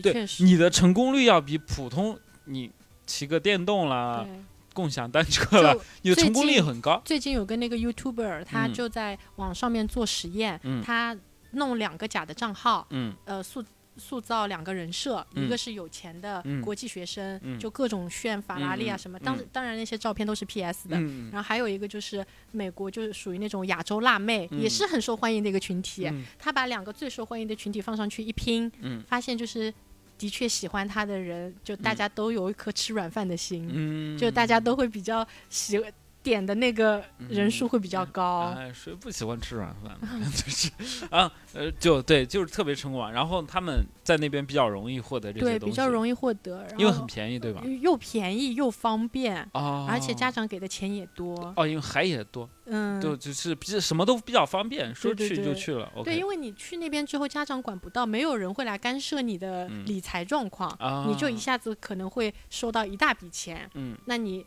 Speaker 1: 对，你的成功率要比普通你。骑个电动啦，共享单车了，你的 成功率很高。
Speaker 2: 最近有个那个 YouTuber，他就在网上面做实验，他弄两个假的账号，
Speaker 1: 嗯。
Speaker 2: 呃，塑塑造两个人设，
Speaker 1: 嗯。
Speaker 2: 一个是有钱的
Speaker 1: 嗯。
Speaker 2: 国际学生，
Speaker 1: 嗯。
Speaker 2: 就各种炫法拉利啊什么。当
Speaker 1: 嗯。
Speaker 2: 当然那些照片都是 PS 的。
Speaker 1: 嗯
Speaker 2: 然后还有一个就是美国，就是属于那种亚洲辣妹，
Speaker 1: 嗯。
Speaker 2: 也是很受欢迎的一个群体。
Speaker 1: 嗯。
Speaker 2: 他把两个最受欢迎的群体放上去一拼，
Speaker 1: 嗯。
Speaker 2: 发现就是的确喜欢他的人，就大家都有一颗吃软饭的心，
Speaker 1: 嗯，
Speaker 2: 就大家都会比较喜点的那个人数会比较高。
Speaker 1: 哎，谁不喜欢吃软饭呢？就是啊，呃，就对，就是特别成功。然后他们在那边比较容易获得这些
Speaker 2: 对，
Speaker 1: 东西，
Speaker 2: 比较容易获得，然
Speaker 1: 因为
Speaker 2: 后
Speaker 1: 很便宜，对吧？
Speaker 2: 又便宜又方便，
Speaker 1: 哦，
Speaker 2: 而且家长给的钱也多。
Speaker 1: 哦，因为海也多，
Speaker 2: 嗯，
Speaker 1: 就就是比什么都比较方便，说去就
Speaker 2: 对对对
Speaker 1: 去了。
Speaker 2: 对因为你去那边之后，家长管不到，没有人会来干涉你的
Speaker 1: 嗯
Speaker 2: 理财状况，
Speaker 1: 啊，
Speaker 2: 你就一下子可能会收到一大笔钱，
Speaker 1: 嗯
Speaker 2: 那你。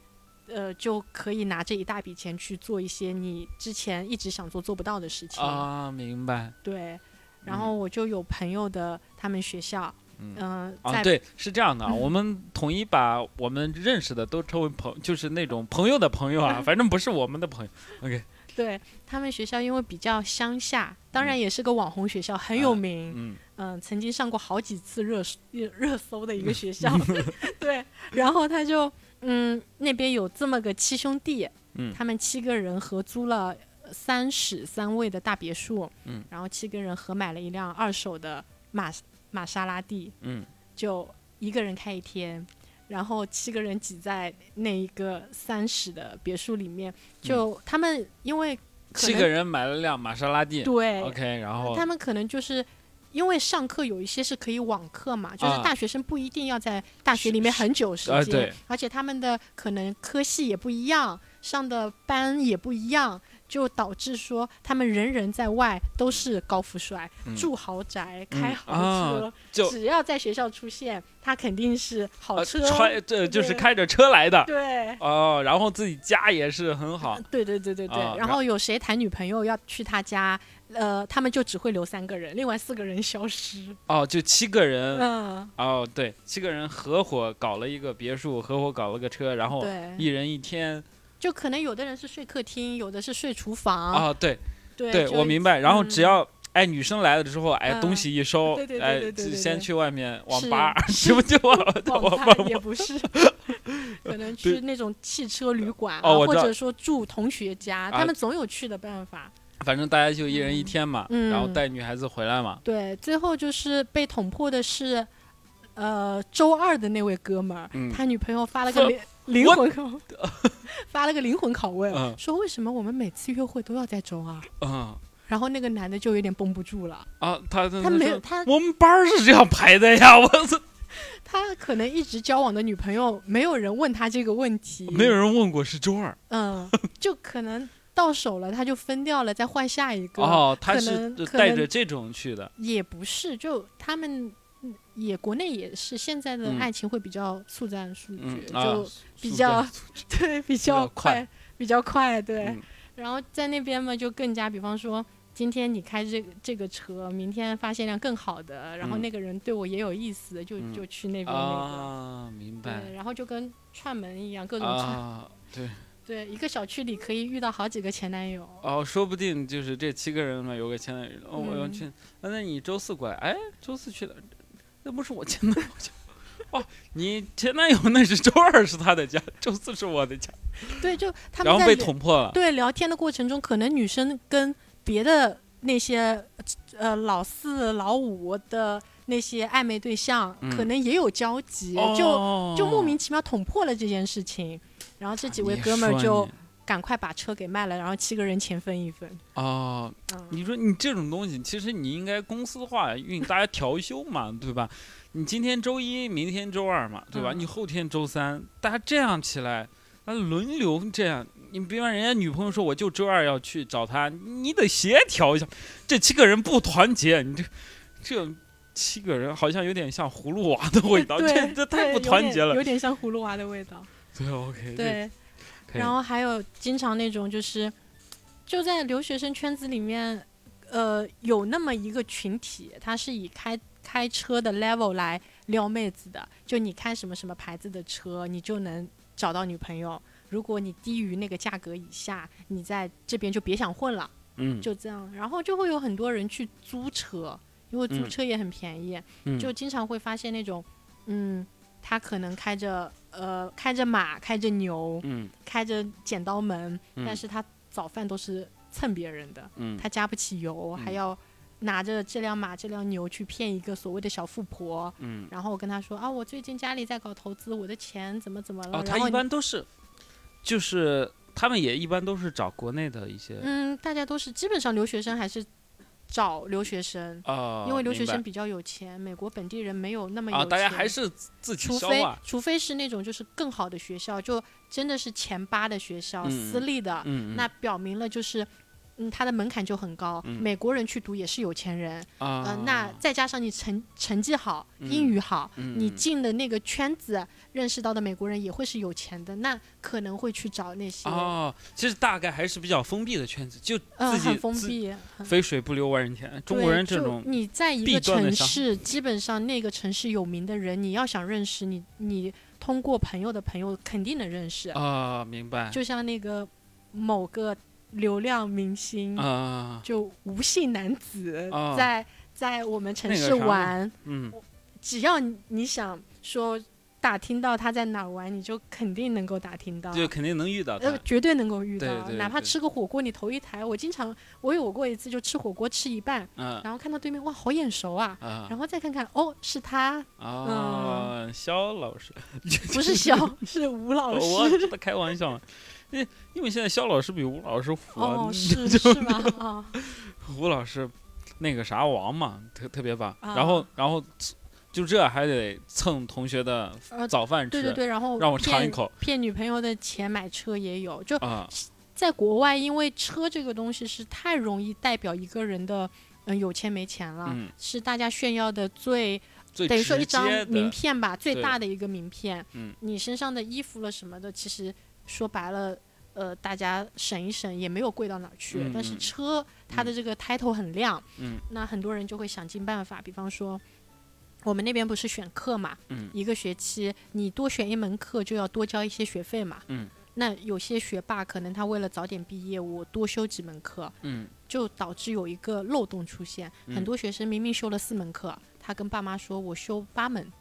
Speaker 2: 呃，就可以拿这一大笔钱去做一些你之前一直想做做不到的事情。
Speaker 1: 啊，明白。
Speaker 2: 对，然后我就有朋友的他们学校，
Speaker 1: 嗯
Speaker 2: 在
Speaker 1: 对，是这样的 我们统一把我们认识的都称为朋，就是那种朋友的朋友啊，反正不是我们的朋友。OK，
Speaker 2: 对他们学校因为比较乡下，当然也是个网红学校，很有名。
Speaker 1: 嗯
Speaker 2: 嗯，曾经上过好几次热热热搜的一个学校，对，然后他就嗯那边有这么个七兄弟，
Speaker 1: 嗯
Speaker 2: 他们七个人合租了三室三卫的大别墅，
Speaker 1: 嗯，
Speaker 2: 然后七个人合买了一辆二手的玛玛莎拉蒂，
Speaker 1: 嗯
Speaker 2: 就一个人开一天。然后七个人挤在那一个三室的别墅里面，就他们因为
Speaker 1: 七个人买了辆玛莎拉蒂。
Speaker 2: 对
Speaker 1: OK，然后
Speaker 2: 他们可能就是因为上课有一些是可以网课嘛，就是
Speaker 1: 啊
Speaker 2: 大学生不一定要在大学里面很久时间，而且他们的可能科系也不一样，上的班也不一样，就导致说他们人人在外都是高富帅，
Speaker 1: 嗯。
Speaker 2: 住豪宅，
Speaker 1: 嗯
Speaker 2: 开豪
Speaker 1: 啊
Speaker 2: 车，
Speaker 1: 就
Speaker 2: 只要在学校出现，他肯定是好
Speaker 1: 呃
Speaker 2: 车，
Speaker 1: 揣这就是开着车来的。
Speaker 2: 对。
Speaker 1: 哦，然后自己家也是很好。
Speaker 2: 对对对对对，
Speaker 1: 啊
Speaker 2: 然后有谁谈女朋友要去他家，呃，他们就只会留三个人，另外四个人消失。
Speaker 1: 哦，就七个人。
Speaker 2: 嗯，
Speaker 1: 哦，对，七个人合伙搞了一个别墅，合伙搞了个车，然后，一人一天。
Speaker 2: 就可能有的人是睡客厅，有的是睡厨房。
Speaker 1: 哦，对
Speaker 2: 对，
Speaker 1: 对，我明白。然后只
Speaker 2: 嗯
Speaker 1: 要哎女生来了之后，哎
Speaker 2: 嗯
Speaker 1: 东西一收哎先去外面网吧，是不就 网
Speaker 2: 吧也不是，可能去那种汽车旅馆或者说住同学家，
Speaker 1: 啊
Speaker 2: 他们总有去的办法。
Speaker 1: 反正大家就一人一天嘛，
Speaker 2: 嗯
Speaker 1: 然后带女孩子回来嘛。
Speaker 2: 对，最后就是被捅破的是，呃，周二的那位哥们儿，
Speaker 1: 嗯。
Speaker 2: 他女朋友发了个灵灵魂拷，发了个灵魂拷问，
Speaker 1: 嗯。
Speaker 2: 说为什么我们每次约会都要在周二？
Speaker 1: 嗯。
Speaker 2: 然后那个男的就有点绷不住了，
Speaker 1: 啊，他他
Speaker 2: 他没有他
Speaker 1: 我们班儿是这样排的呀，我操，
Speaker 2: 他可能一直交往的女朋友，没有人问他这个问题，
Speaker 1: 没有人问过是周二。
Speaker 2: 嗯，就可能到手了，他就分掉了，再换下一个。
Speaker 1: 哦，他
Speaker 2: 可
Speaker 1: 是
Speaker 2: 能
Speaker 1: 带着这种去的。
Speaker 2: 也不是，就他们嗯也国内也是现在的
Speaker 1: 嗯
Speaker 2: 爱情会比较速战速决，
Speaker 1: 嗯啊
Speaker 2: 就比较
Speaker 1: 战
Speaker 2: 对比
Speaker 1: 较
Speaker 2: 较
Speaker 1: 快
Speaker 2: 快，比较快，对。
Speaker 1: 嗯
Speaker 2: 然后在那边嘛，就更加，比方说。今天你开这个这个车，明天发现辆更好的，然后
Speaker 1: 嗯
Speaker 2: 那个人对我也有意思，就
Speaker 1: 嗯
Speaker 2: 就去那边那个，
Speaker 1: 啊，明白
Speaker 2: 对，然后就跟串门一样，各种串，
Speaker 1: 啊，对
Speaker 2: 对，一个小区里可以遇到好几个前男友，
Speaker 1: 哦，说不定就是这七个人嘛，有个前男友，哦，我要
Speaker 2: 嗯
Speaker 1: 去，那那你周四过来，哎，周四去了，那不是我前男友家。哦，你前男友那是周二是他的家，周四是我的家，
Speaker 2: 对，就他
Speaker 1: 然后被捅破了。
Speaker 2: 对聊天的过程中，可能女生跟别的那些呃老四、老五的那些暧昧对象，
Speaker 1: 嗯
Speaker 2: 可能也有交集，就
Speaker 1: 哦
Speaker 2: 就莫名其妙捅破了这件事情。然后这几位哥们儿就赶快把车给卖了，然后七个人钱分一分。
Speaker 1: 哦，
Speaker 2: 嗯，
Speaker 1: 你说你这种东西，其实你应该公司化运，大家调休嘛，对吧？你今天周一，明天周二嘛，对吧？
Speaker 2: 嗯
Speaker 1: 你后天周三，大家这样起来，那轮流这样。你比方人家女朋友说我就周二要去找他，你得协调一下。这七个人不团结，你这这七个人好像有点像葫芦娃的味道，这
Speaker 2: 对，
Speaker 1: 这太不团结了
Speaker 2: 有。点像葫芦娃的味道。
Speaker 1: 对，OK，
Speaker 2: 对，然后还有经常那种就是，就在留学生圈子里面，呃，有那么一个群体，他是以开开车的 level 来撩妹子的，就你开什么什么牌子的车，你就能找到女朋友。如果你低于那个价格以下，你在这边就别想混了。
Speaker 1: 嗯，
Speaker 2: 就这样，然后就会有很多人去租车，因为租
Speaker 1: 嗯。
Speaker 2: 车也很便宜，
Speaker 1: 嗯。
Speaker 2: 就经常会发现那种，嗯，他可能开着呃开着马，开着牛，
Speaker 1: 嗯。
Speaker 2: 开着剪刀门，
Speaker 1: 嗯。
Speaker 2: 但是他早饭都是蹭别人的，
Speaker 1: 嗯。
Speaker 2: 他加不起油，还
Speaker 1: 嗯
Speaker 2: 要拿着这辆马、这辆牛去骗一个所谓的小富婆，
Speaker 1: 嗯。
Speaker 2: 然后我跟他说啊，我最近家里在搞投资，我的钱怎么怎么了，
Speaker 1: 哦，他一
Speaker 2: 然后你
Speaker 1: 般都是，就是他们也一般都是找国内的一些
Speaker 2: 嗯，大家都是基本上留学生还是找留学生。
Speaker 1: 啊，
Speaker 2: 因为留学生比较有钱，美国本地人没有那么有
Speaker 1: 啊，
Speaker 2: 钱。
Speaker 1: 大家还是自自己
Speaker 2: 除非。除非是那种就是更好的学校，就真的是前八的学校，
Speaker 1: 嗯
Speaker 2: 私立的，
Speaker 1: 嗯，
Speaker 2: 那表明了就是，嗯，它的门槛就很高。
Speaker 1: 嗯
Speaker 2: 美国人去读也是有钱人，
Speaker 1: 啊、
Speaker 2: 呃，那再加上你成成绩好，
Speaker 1: 嗯
Speaker 2: 英语好，你
Speaker 1: 嗯
Speaker 2: 进的那个圈子认识到的美国人也会是有钱的，那可能会去找那些，
Speaker 1: 哦，其实大概还是比较封闭的圈子，就
Speaker 2: 嗯、
Speaker 1: 自己
Speaker 2: 很封闭。很
Speaker 1: 肥水不流外人田。中国人这种
Speaker 2: 你在一个城市，基本上那个城市有名的人，你要想认识你，你通过朋友的朋友肯定能认识。
Speaker 1: 啊，明白
Speaker 2: 就像那个某个流量明星，
Speaker 1: 啊，
Speaker 2: 就吴姓男子
Speaker 1: 啊。
Speaker 2: 在、在我们城市玩，
Speaker 1: 嗯。
Speaker 2: 只要你你想说打听到他在哪玩，你就肯定能够打听到。
Speaker 1: 就肯定能遇到他。
Speaker 2: 呃，。绝对能够遇到，
Speaker 1: 对对
Speaker 2: 哪怕吃个火锅，你头一抬，我经常我有过一次，就吃火锅吃一半，
Speaker 1: 嗯
Speaker 2: 然后看到对面，哇，好眼熟啊，
Speaker 1: 啊。
Speaker 2: 然后再看看，哦，是他，
Speaker 1: 啊，肖老师，
Speaker 2: 不是肖，是吴老师。
Speaker 1: 我这开玩笑，因因为现在肖老师比吴老师火，
Speaker 2: 哦，是是吧？啊，
Speaker 1: 吴老师那个啥王嘛，特特别棒。
Speaker 2: 啊
Speaker 1: 然后然后就这还得蹭同学的
Speaker 2: 呃
Speaker 1: 早饭吃，
Speaker 2: 对对对，然后
Speaker 1: 让我尝一
Speaker 2: 骗
Speaker 1: 口
Speaker 2: 骗女朋友的钱买车也有，就
Speaker 1: 啊。
Speaker 2: 在国外，因为车这个东西是太容易代表一个人的，嗯，有钱没钱了，
Speaker 1: 嗯，
Speaker 2: 是大家炫耀的最
Speaker 1: 最
Speaker 2: 等于说一张名片吧，最大的一个名片。
Speaker 1: 嗯
Speaker 2: 你身上的衣服了什么的，其实说白了，呃，大家省一省也没有贵到哪儿去。
Speaker 1: 嗯
Speaker 2: 但是
Speaker 1: 嗯
Speaker 2: 车它的这个 title 很亮，
Speaker 1: 嗯
Speaker 2: 那很多人就会想尽办法，比方说。我们那边不是选课嘛，
Speaker 1: 嗯
Speaker 2: 一个学期你多选一门课就要多交一些学费嘛，
Speaker 1: 嗯
Speaker 2: 那有些学霸可能他为了早点毕业，我多修几门课，
Speaker 1: 嗯
Speaker 2: 就导致有一个漏洞出现。
Speaker 1: 嗯
Speaker 2: 很多学生明明修了四门课，他跟爸妈说我修八门，
Speaker 1: 哦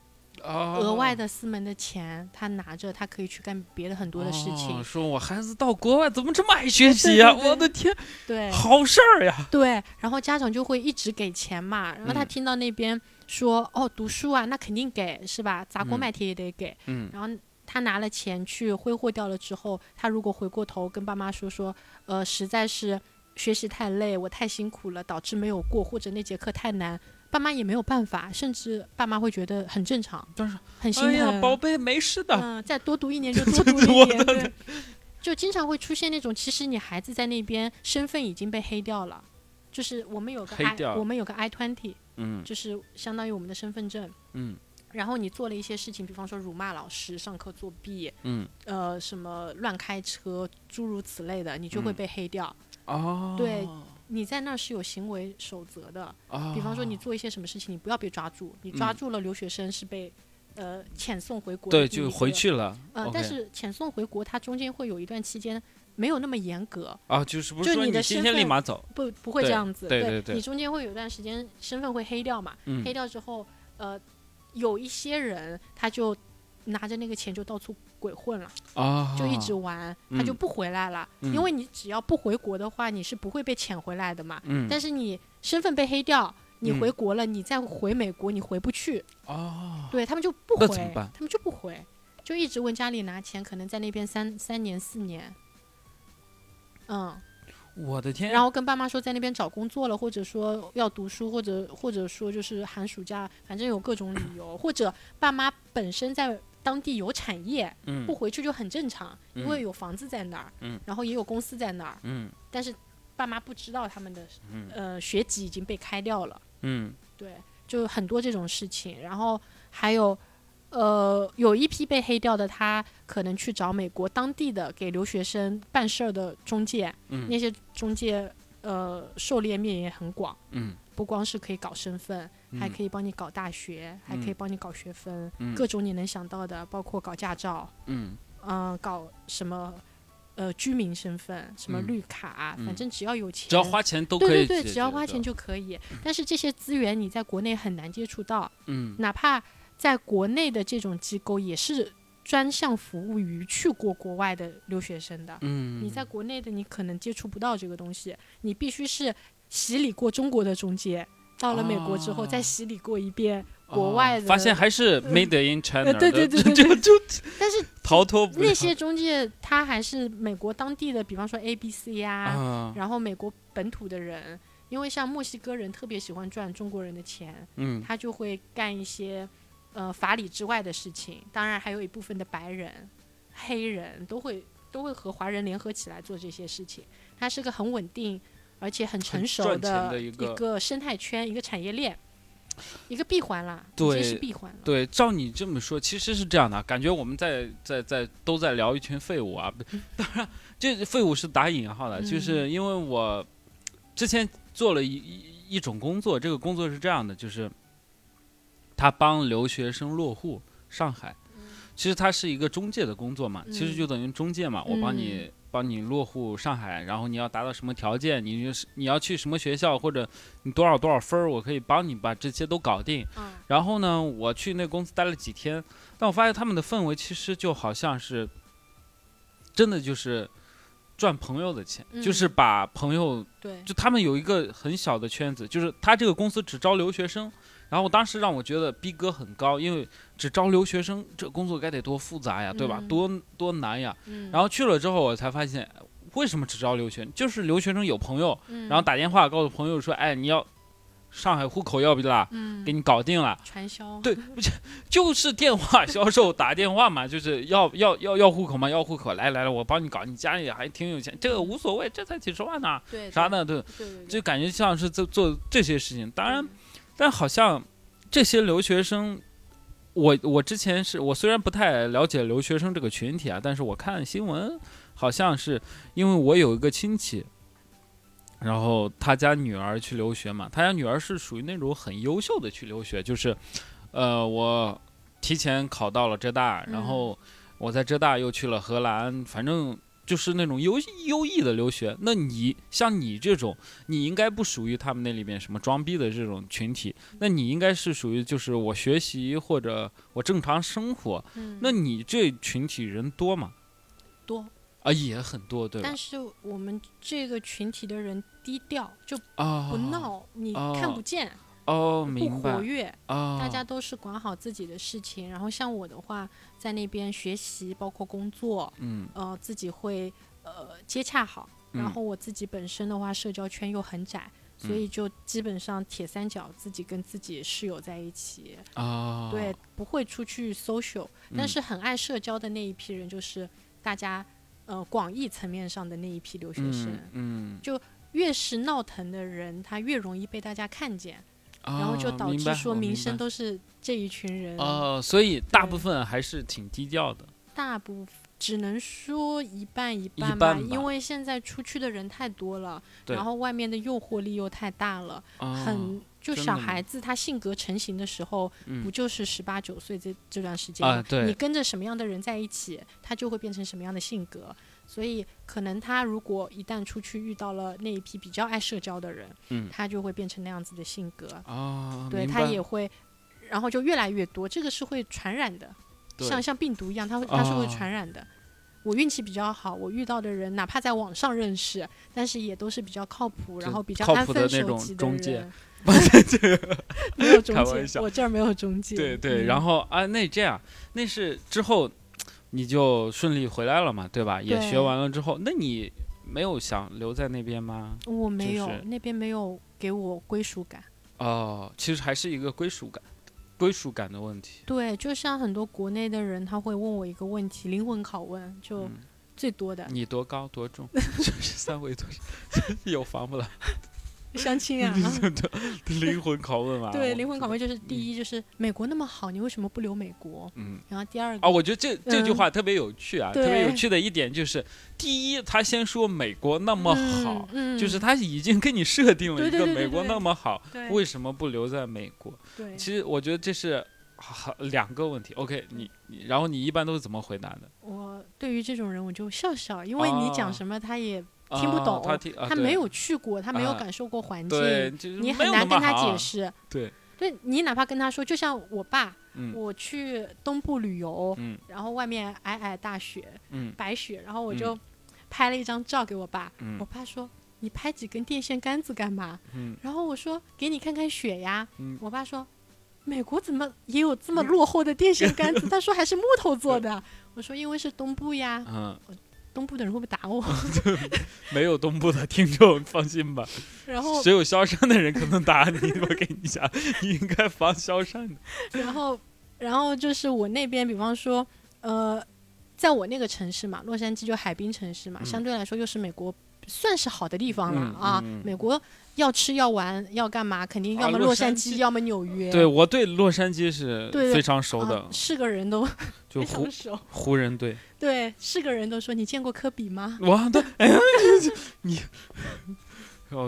Speaker 2: 额外的四门的钱他拿着，他可以去干别的很多的事情。
Speaker 1: 哦说我孩子到国外怎么这么爱学习呀、
Speaker 2: 对对对
Speaker 1: 我的天，
Speaker 2: 对
Speaker 1: 好事儿呀！
Speaker 2: 对，然后家长就会一直给钱嘛，然后他
Speaker 1: 嗯
Speaker 2: 听到那边说、哦读书啊，那肯定给是吧？砸锅
Speaker 1: 嗯
Speaker 2: 卖铁也得给。
Speaker 1: 嗯
Speaker 2: 然后他拿了钱去挥霍掉了之后，他如果回过头跟爸妈说说，呃，实在是学习太累，我太辛苦了，导致没有过，或者那节课太难，爸妈也没有办法，甚至爸妈会觉得很正常，
Speaker 1: 但是
Speaker 2: 很心疼。
Speaker 1: 哎，宝贝，没事的。
Speaker 2: 嗯，再多读一年 就多读一年，对。就经常会出现那种，其实你孩子在那边身份已经被黑掉了，就是我们有个 i，我们有个 i twenty，
Speaker 1: 嗯
Speaker 2: 就是相当于我们的身份证。
Speaker 1: 嗯
Speaker 2: 然后你做了一些事情，比方说辱骂老师、上课作弊，
Speaker 1: 嗯
Speaker 2: 呃，什么乱开车，诸如此类的，你就会
Speaker 1: 嗯
Speaker 2: 被黑掉。
Speaker 1: 哦，
Speaker 2: 对你在那儿是有行为守则的，
Speaker 1: 哦，
Speaker 2: 比方说你做一些什么事情，你不要被抓住，你抓
Speaker 1: 嗯
Speaker 2: 住了留学生是被。呃，遣送回国的
Speaker 1: 对就回去了。
Speaker 2: 呃但是遣送回国，它中间会有一段期间没有那么严格，
Speaker 1: 啊，就是不
Speaker 2: 就是你
Speaker 1: 说你今
Speaker 2: 的身份
Speaker 1: 天立马走，
Speaker 2: 不不会这样子。
Speaker 1: 对对对
Speaker 2: 你中间会有一段时间身份会黑掉嘛，
Speaker 1: 嗯
Speaker 2: 黑掉之后，呃，有一些人他就拿着那个钱就到处鬼混了，
Speaker 1: 啊，
Speaker 2: 就一直玩，他就
Speaker 1: 嗯
Speaker 2: 不回来了。
Speaker 1: 嗯。
Speaker 2: 因为你只要不回国的话，你是不会被遣回来的嘛。
Speaker 1: 嗯，
Speaker 2: 但是你身份被黑掉。你
Speaker 1: 嗯。
Speaker 2: 回国了，你再回美国，你回不去，
Speaker 1: 哦，
Speaker 2: 对他们就不回他们就不回，就一直问家里拿钱，可能在那边三三年四年，嗯，
Speaker 1: 我的天，
Speaker 2: 然后跟爸妈说在那边找工作了，或者说要读书，或者或者说就是寒暑假，反正有各种理由，或者爸妈本身在当地有产业，
Speaker 1: 嗯。
Speaker 2: 不回去就很正常，因
Speaker 1: 嗯。
Speaker 2: 为有房子在那儿，
Speaker 1: 嗯。
Speaker 2: 然后也有公司在那儿，
Speaker 1: 嗯。
Speaker 2: 但是爸妈不知道他们的
Speaker 1: 嗯。
Speaker 2: 呃学籍已经被开掉了，
Speaker 1: 嗯。
Speaker 2: 对，就很多这种事情，然后还有。呃，有一批被黑掉的，他可能去找美国当地的给留学生办事儿的中介，
Speaker 1: 嗯。
Speaker 2: 那些中介呃狩猎面也很广，
Speaker 1: 嗯。
Speaker 2: 不光是可以搞身份，还
Speaker 1: 嗯
Speaker 2: 可以帮你搞大学，还可以
Speaker 1: 嗯
Speaker 2: 帮你搞学分，
Speaker 1: 嗯。
Speaker 2: 各种你能想到的，包括搞驾照，
Speaker 1: 嗯。
Speaker 2: 嗯、搞什么呃居民身份，什么
Speaker 1: 嗯。
Speaker 2: 绿卡，
Speaker 1: 嗯。
Speaker 2: 反正只要有钱，
Speaker 1: 只要花钱都可以
Speaker 2: 对对对，只要花钱，就可以。但是这些资源你在国内很难接触到，
Speaker 1: 嗯。
Speaker 2: 哪怕在国内的这种机构也是专项服务于去过国外的留学生的。
Speaker 1: 嗯，
Speaker 2: 你在国内的你可能接触不到这个东西，你必须是洗礼过中国的中介，到了美国之后
Speaker 1: 哦
Speaker 2: 再洗礼过一遍国
Speaker 1: 哦
Speaker 2: 外的。
Speaker 1: 发现还是 made in China，
Speaker 2: 呃对对
Speaker 1: 的
Speaker 2: 对对
Speaker 1: 就就
Speaker 2: 但是
Speaker 1: 逃脱不
Speaker 2: 那些中介他还是美国当地的，比方说 A、B、C 呀、
Speaker 1: 啊，
Speaker 2: 然后美国本土的人，因为像墨西哥人特别喜欢赚中国人的钱，
Speaker 1: 嗯
Speaker 2: 他就会干一些呃法理之外的事情。当然，还有一部分的白人、黑人都会都会和华人联合起来做这些事情。它是个很稳定而且很成熟
Speaker 1: 的一
Speaker 2: 一
Speaker 1: 个
Speaker 2: 生态圈、一个产业链、一个闭环啦，已
Speaker 1: 对
Speaker 2: 经是闭环了。
Speaker 1: 对，照你这么说，其实是这样的，感觉我们在在在都在聊一群废物啊。不 当然，这废物是打引号的，
Speaker 2: 嗯
Speaker 1: 就是因为我之前做了一一一种工作，这个工作是这样的，就是他帮留学生落户上海。其实它是一个中介的工作嘛，其实
Speaker 2: 嗯
Speaker 1: 就等于中介嘛，我帮你
Speaker 2: 嗯
Speaker 1: 帮你落户上海，然后你要达到什么条件，你就是你要去什么学校，或者你多少多少分儿，我可以帮你把这些都搞定。
Speaker 2: 嗯
Speaker 1: 然后呢，我去那公司待了几天，但我发现他们的氛围其实就好像是，真的就是赚朋友的钱，就是
Speaker 2: 嗯
Speaker 1: 把朋友，
Speaker 2: 对，
Speaker 1: 就他们有一个很小的圈子，就是他这个公司只招留学生。然后当时让我觉得逼格很高，因为只招留学生，这工作该得多复杂呀，对吧？
Speaker 2: 嗯
Speaker 1: 多多难呀。
Speaker 2: 嗯，
Speaker 1: 然后去了之后，我才发现，为什么只招留学？就是留学生有朋友，
Speaker 2: 嗯
Speaker 1: 然后打电话告诉朋友说，哎，你要上海户口要不啦？
Speaker 2: 嗯
Speaker 1: 给你搞定了。
Speaker 2: 传销，
Speaker 1: 对，就是电话销售打电话嘛，就是要要要要户口嘛，要户口，来来来，我帮你搞，你家里还挺有钱，这个无所谓，这才几十万呢，
Speaker 2: 对
Speaker 1: 啥？的，对，
Speaker 2: 对对对，
Speaker 1: 就感觉像是在做这些事情。当然
Speaker 2: 嗯，
Speaker 1: 但好像这些留学生，我我之前是我虽然不太了解留学生这个群体啊，但是我看新闻，好像是因为我有一个亲戚。然后他家女儿去留学嘛，他家女儿是属于那种很优秀的去留学，就是，呃，我提前考到了浙大，然后我在浙大又去了荷兰，反正就是那种优优异的留学。那你像你这种，你应该不属于他们那里面什么装逼的这种群体，那你应该是属于就是我学习或者我正常生活。
Speaker 2: 嗯
Speaker 1: 那你这群体人多吗？
Speaker 2: 多，
Speaker 1: 啊，也很多，对吧
Speaker 2: 但？是我们这个群体的人低调，就
Speaker 1: 啊，
Speaker 2: 不闹，你看
Speaker 1: 哦
Speaker 2: 不见，
Speaker 1: 哦，
Speaker 2: 不
Speaker 1: 明白
Speaker 2: 活跃，
Speaker 1: 啊，
Speaker 2: 大家都是管好自己的事情。然后像我的话，在那边学习，包括工作，
Speaker 1: 嗯
Speaker 2: 呃，自己会呃接洽好。然
Speaker 1: 嗯
Speaker 2: 后我自己本身的话，社交圈又很窄，所
Speaker 1: 嗯
Speaker 2: 以就基本上铁三角自己跟自己室友在一起，
Speaker 1: 啊，
Speaker 2: 对，不会出去 social。但
Speaker 1: 嗯
Speaker 2: 是很爱社交的那一批人，就是大家呃广义层面上的那一批留学生。
Speaker 1: 嗯嗯，
Speaker 2: 越是闹腾的人，他越容易被大家看见，然后就导致说名声都是这一群人。
Speaker 1: 哦，所以大部分还是挺低调的。
Speaker 2: 大部分只能说一半一半吧，因为现在出去的人太多了，然后外面的诱惑力又太大了，
Speaker 1: 哦
Speaker 2: 很就小孩子他性格成型的时候，
Speaker 1: 嗯
Speaker 2: 不就是十八九岁这这段时间吗？
Speaker 1: 啊
Speaker 2: 你跟着什么样的人在一起，他就会变成什么样的性格。所以可能他如果一旦出去遇到了那一批比较爱社交的人，
Speaker 1: 嗯
Speaker 2: 他就会变成那样子的性格。
Speaker 1: 啊，
Speaker 2: 对他也会，然后就越来越多，这个是会传染的，像像病毒一样，他会他是会
Speaker 1: 哦
Speaker 2: 传染的。我运气比较好，我遇到的人哪怕在网上认识，但是也都是比较靠谱，然后比较安分
Speaker 1: 谱的那种
Speaker 2: 守己的人。没有中介，我这儿没有中介。
Speaker 1: 对对，
Speaker 2: 嗯
Speaker 1: 然后啊，那这样，那是之后你就顺利回来了嘛，对吧？也学完了之后，那你没有想留在那边吗？
Speaker 2: 我没有、
Speaker 1: 就是
Speaker 2: 那边没有给我归属感。
Speaker 1: 哦，其实还是一个归属感，归属感的问题。
Speaker 2: 对，就像很多国内的人，他会问我一个问题，灵魂拷问，就
Speaker 1: 嗯
Speaker 2: 最多的、
Speaker 1: 你多高多重？三围多少？有房不啦？
Speaker 2: 相亲啊。
Speaker 1: 灵魂拷问啊！
Speaker 2: 对，灵魂拷问就是第一就是美国那么好，你为什么不留美国？
Speaker 1: 嗯。
Speaker 2: 然后第二个
Speaker 1: 啊，我觉得这这句话特别有趣啊，特别有趣的一点就是，第一，他先说美国那么好，就是他已经给你设定了一个美国那么好，为什么不留在美国？
Speaker 2: 对
Speaker 1: 其实我觉得这是好两个问题。OK，你你然后你一般都是怎么回答的？
Speaker 2: 我对于这种人我就笑笑，因为你讲什么他也听不
Speaker 1: 啊
Speaker 2: 懂，
Speaker 1: 他听啊
Speaker 2: 他没有去过，他没有
Speaker 1: 啊
Speaker 2: 感受过环境，你很难跟他解释。
Speaker 1: 对，
Speaker 2: 对你哪怕跟他说，就像我爸，
Speaker 1: 嗯
Speaker 2: 我去东部旅游，
Speaker 1: 嗯
Speaker 2: 然后外面皑皑大雪，
Speaker 1: 嗯
Speaker 2: 白雪，然后我
Speaker 1: 嗯
Speaker 2: 就拍了一张照给我爸，
Speaker 1: 嗯
Speaker 2: 我爸说。你拍几根电线杆子干嘛？
Speaker 1: 嗯
Speaker 2: 然后我说给你看看雪呀。
Speaker 1: 嗯
Speaker 2: 我爸说，美国怎么也有这么落后的电线杆子？他说还是木头做的。我说因为是东部呀，
Speaker 1: 嗯，
Speaker 2: 东部的人会不会打我？
Speaker 1: 没有东部的听众，放心吧。
Speaker 2: 然后
Speaker 1: 只有萧山的人可能打你，我跟你讲，你应该防萧山的。
Speaker 2: 然后，然后就是我那边，比方说，呃，在我那个城市嘛，洛杉矶就海滨城市嘛，
Speaker 1: 嗯
Speaker 2: 相对来说又是美国算是好的地方了、
Speaker 1: 嗯
Speaker 2: 啊。美国要吃要玩要干嘛，肯定要么
Speaker 1: 啊洛
Speaker 2: 洛杉矶，要么纽约。
Speaker 1: 对我对洛杉矶是非常熟
Speaker 2: 啊
Speaker 1: 的，
Speaker 2: 是个人都
Speaker 1: 就湖。湖人队。
Speaker 2: 对，是个人都说你见过科比吗？
Speaker 1: 我，对，哎，你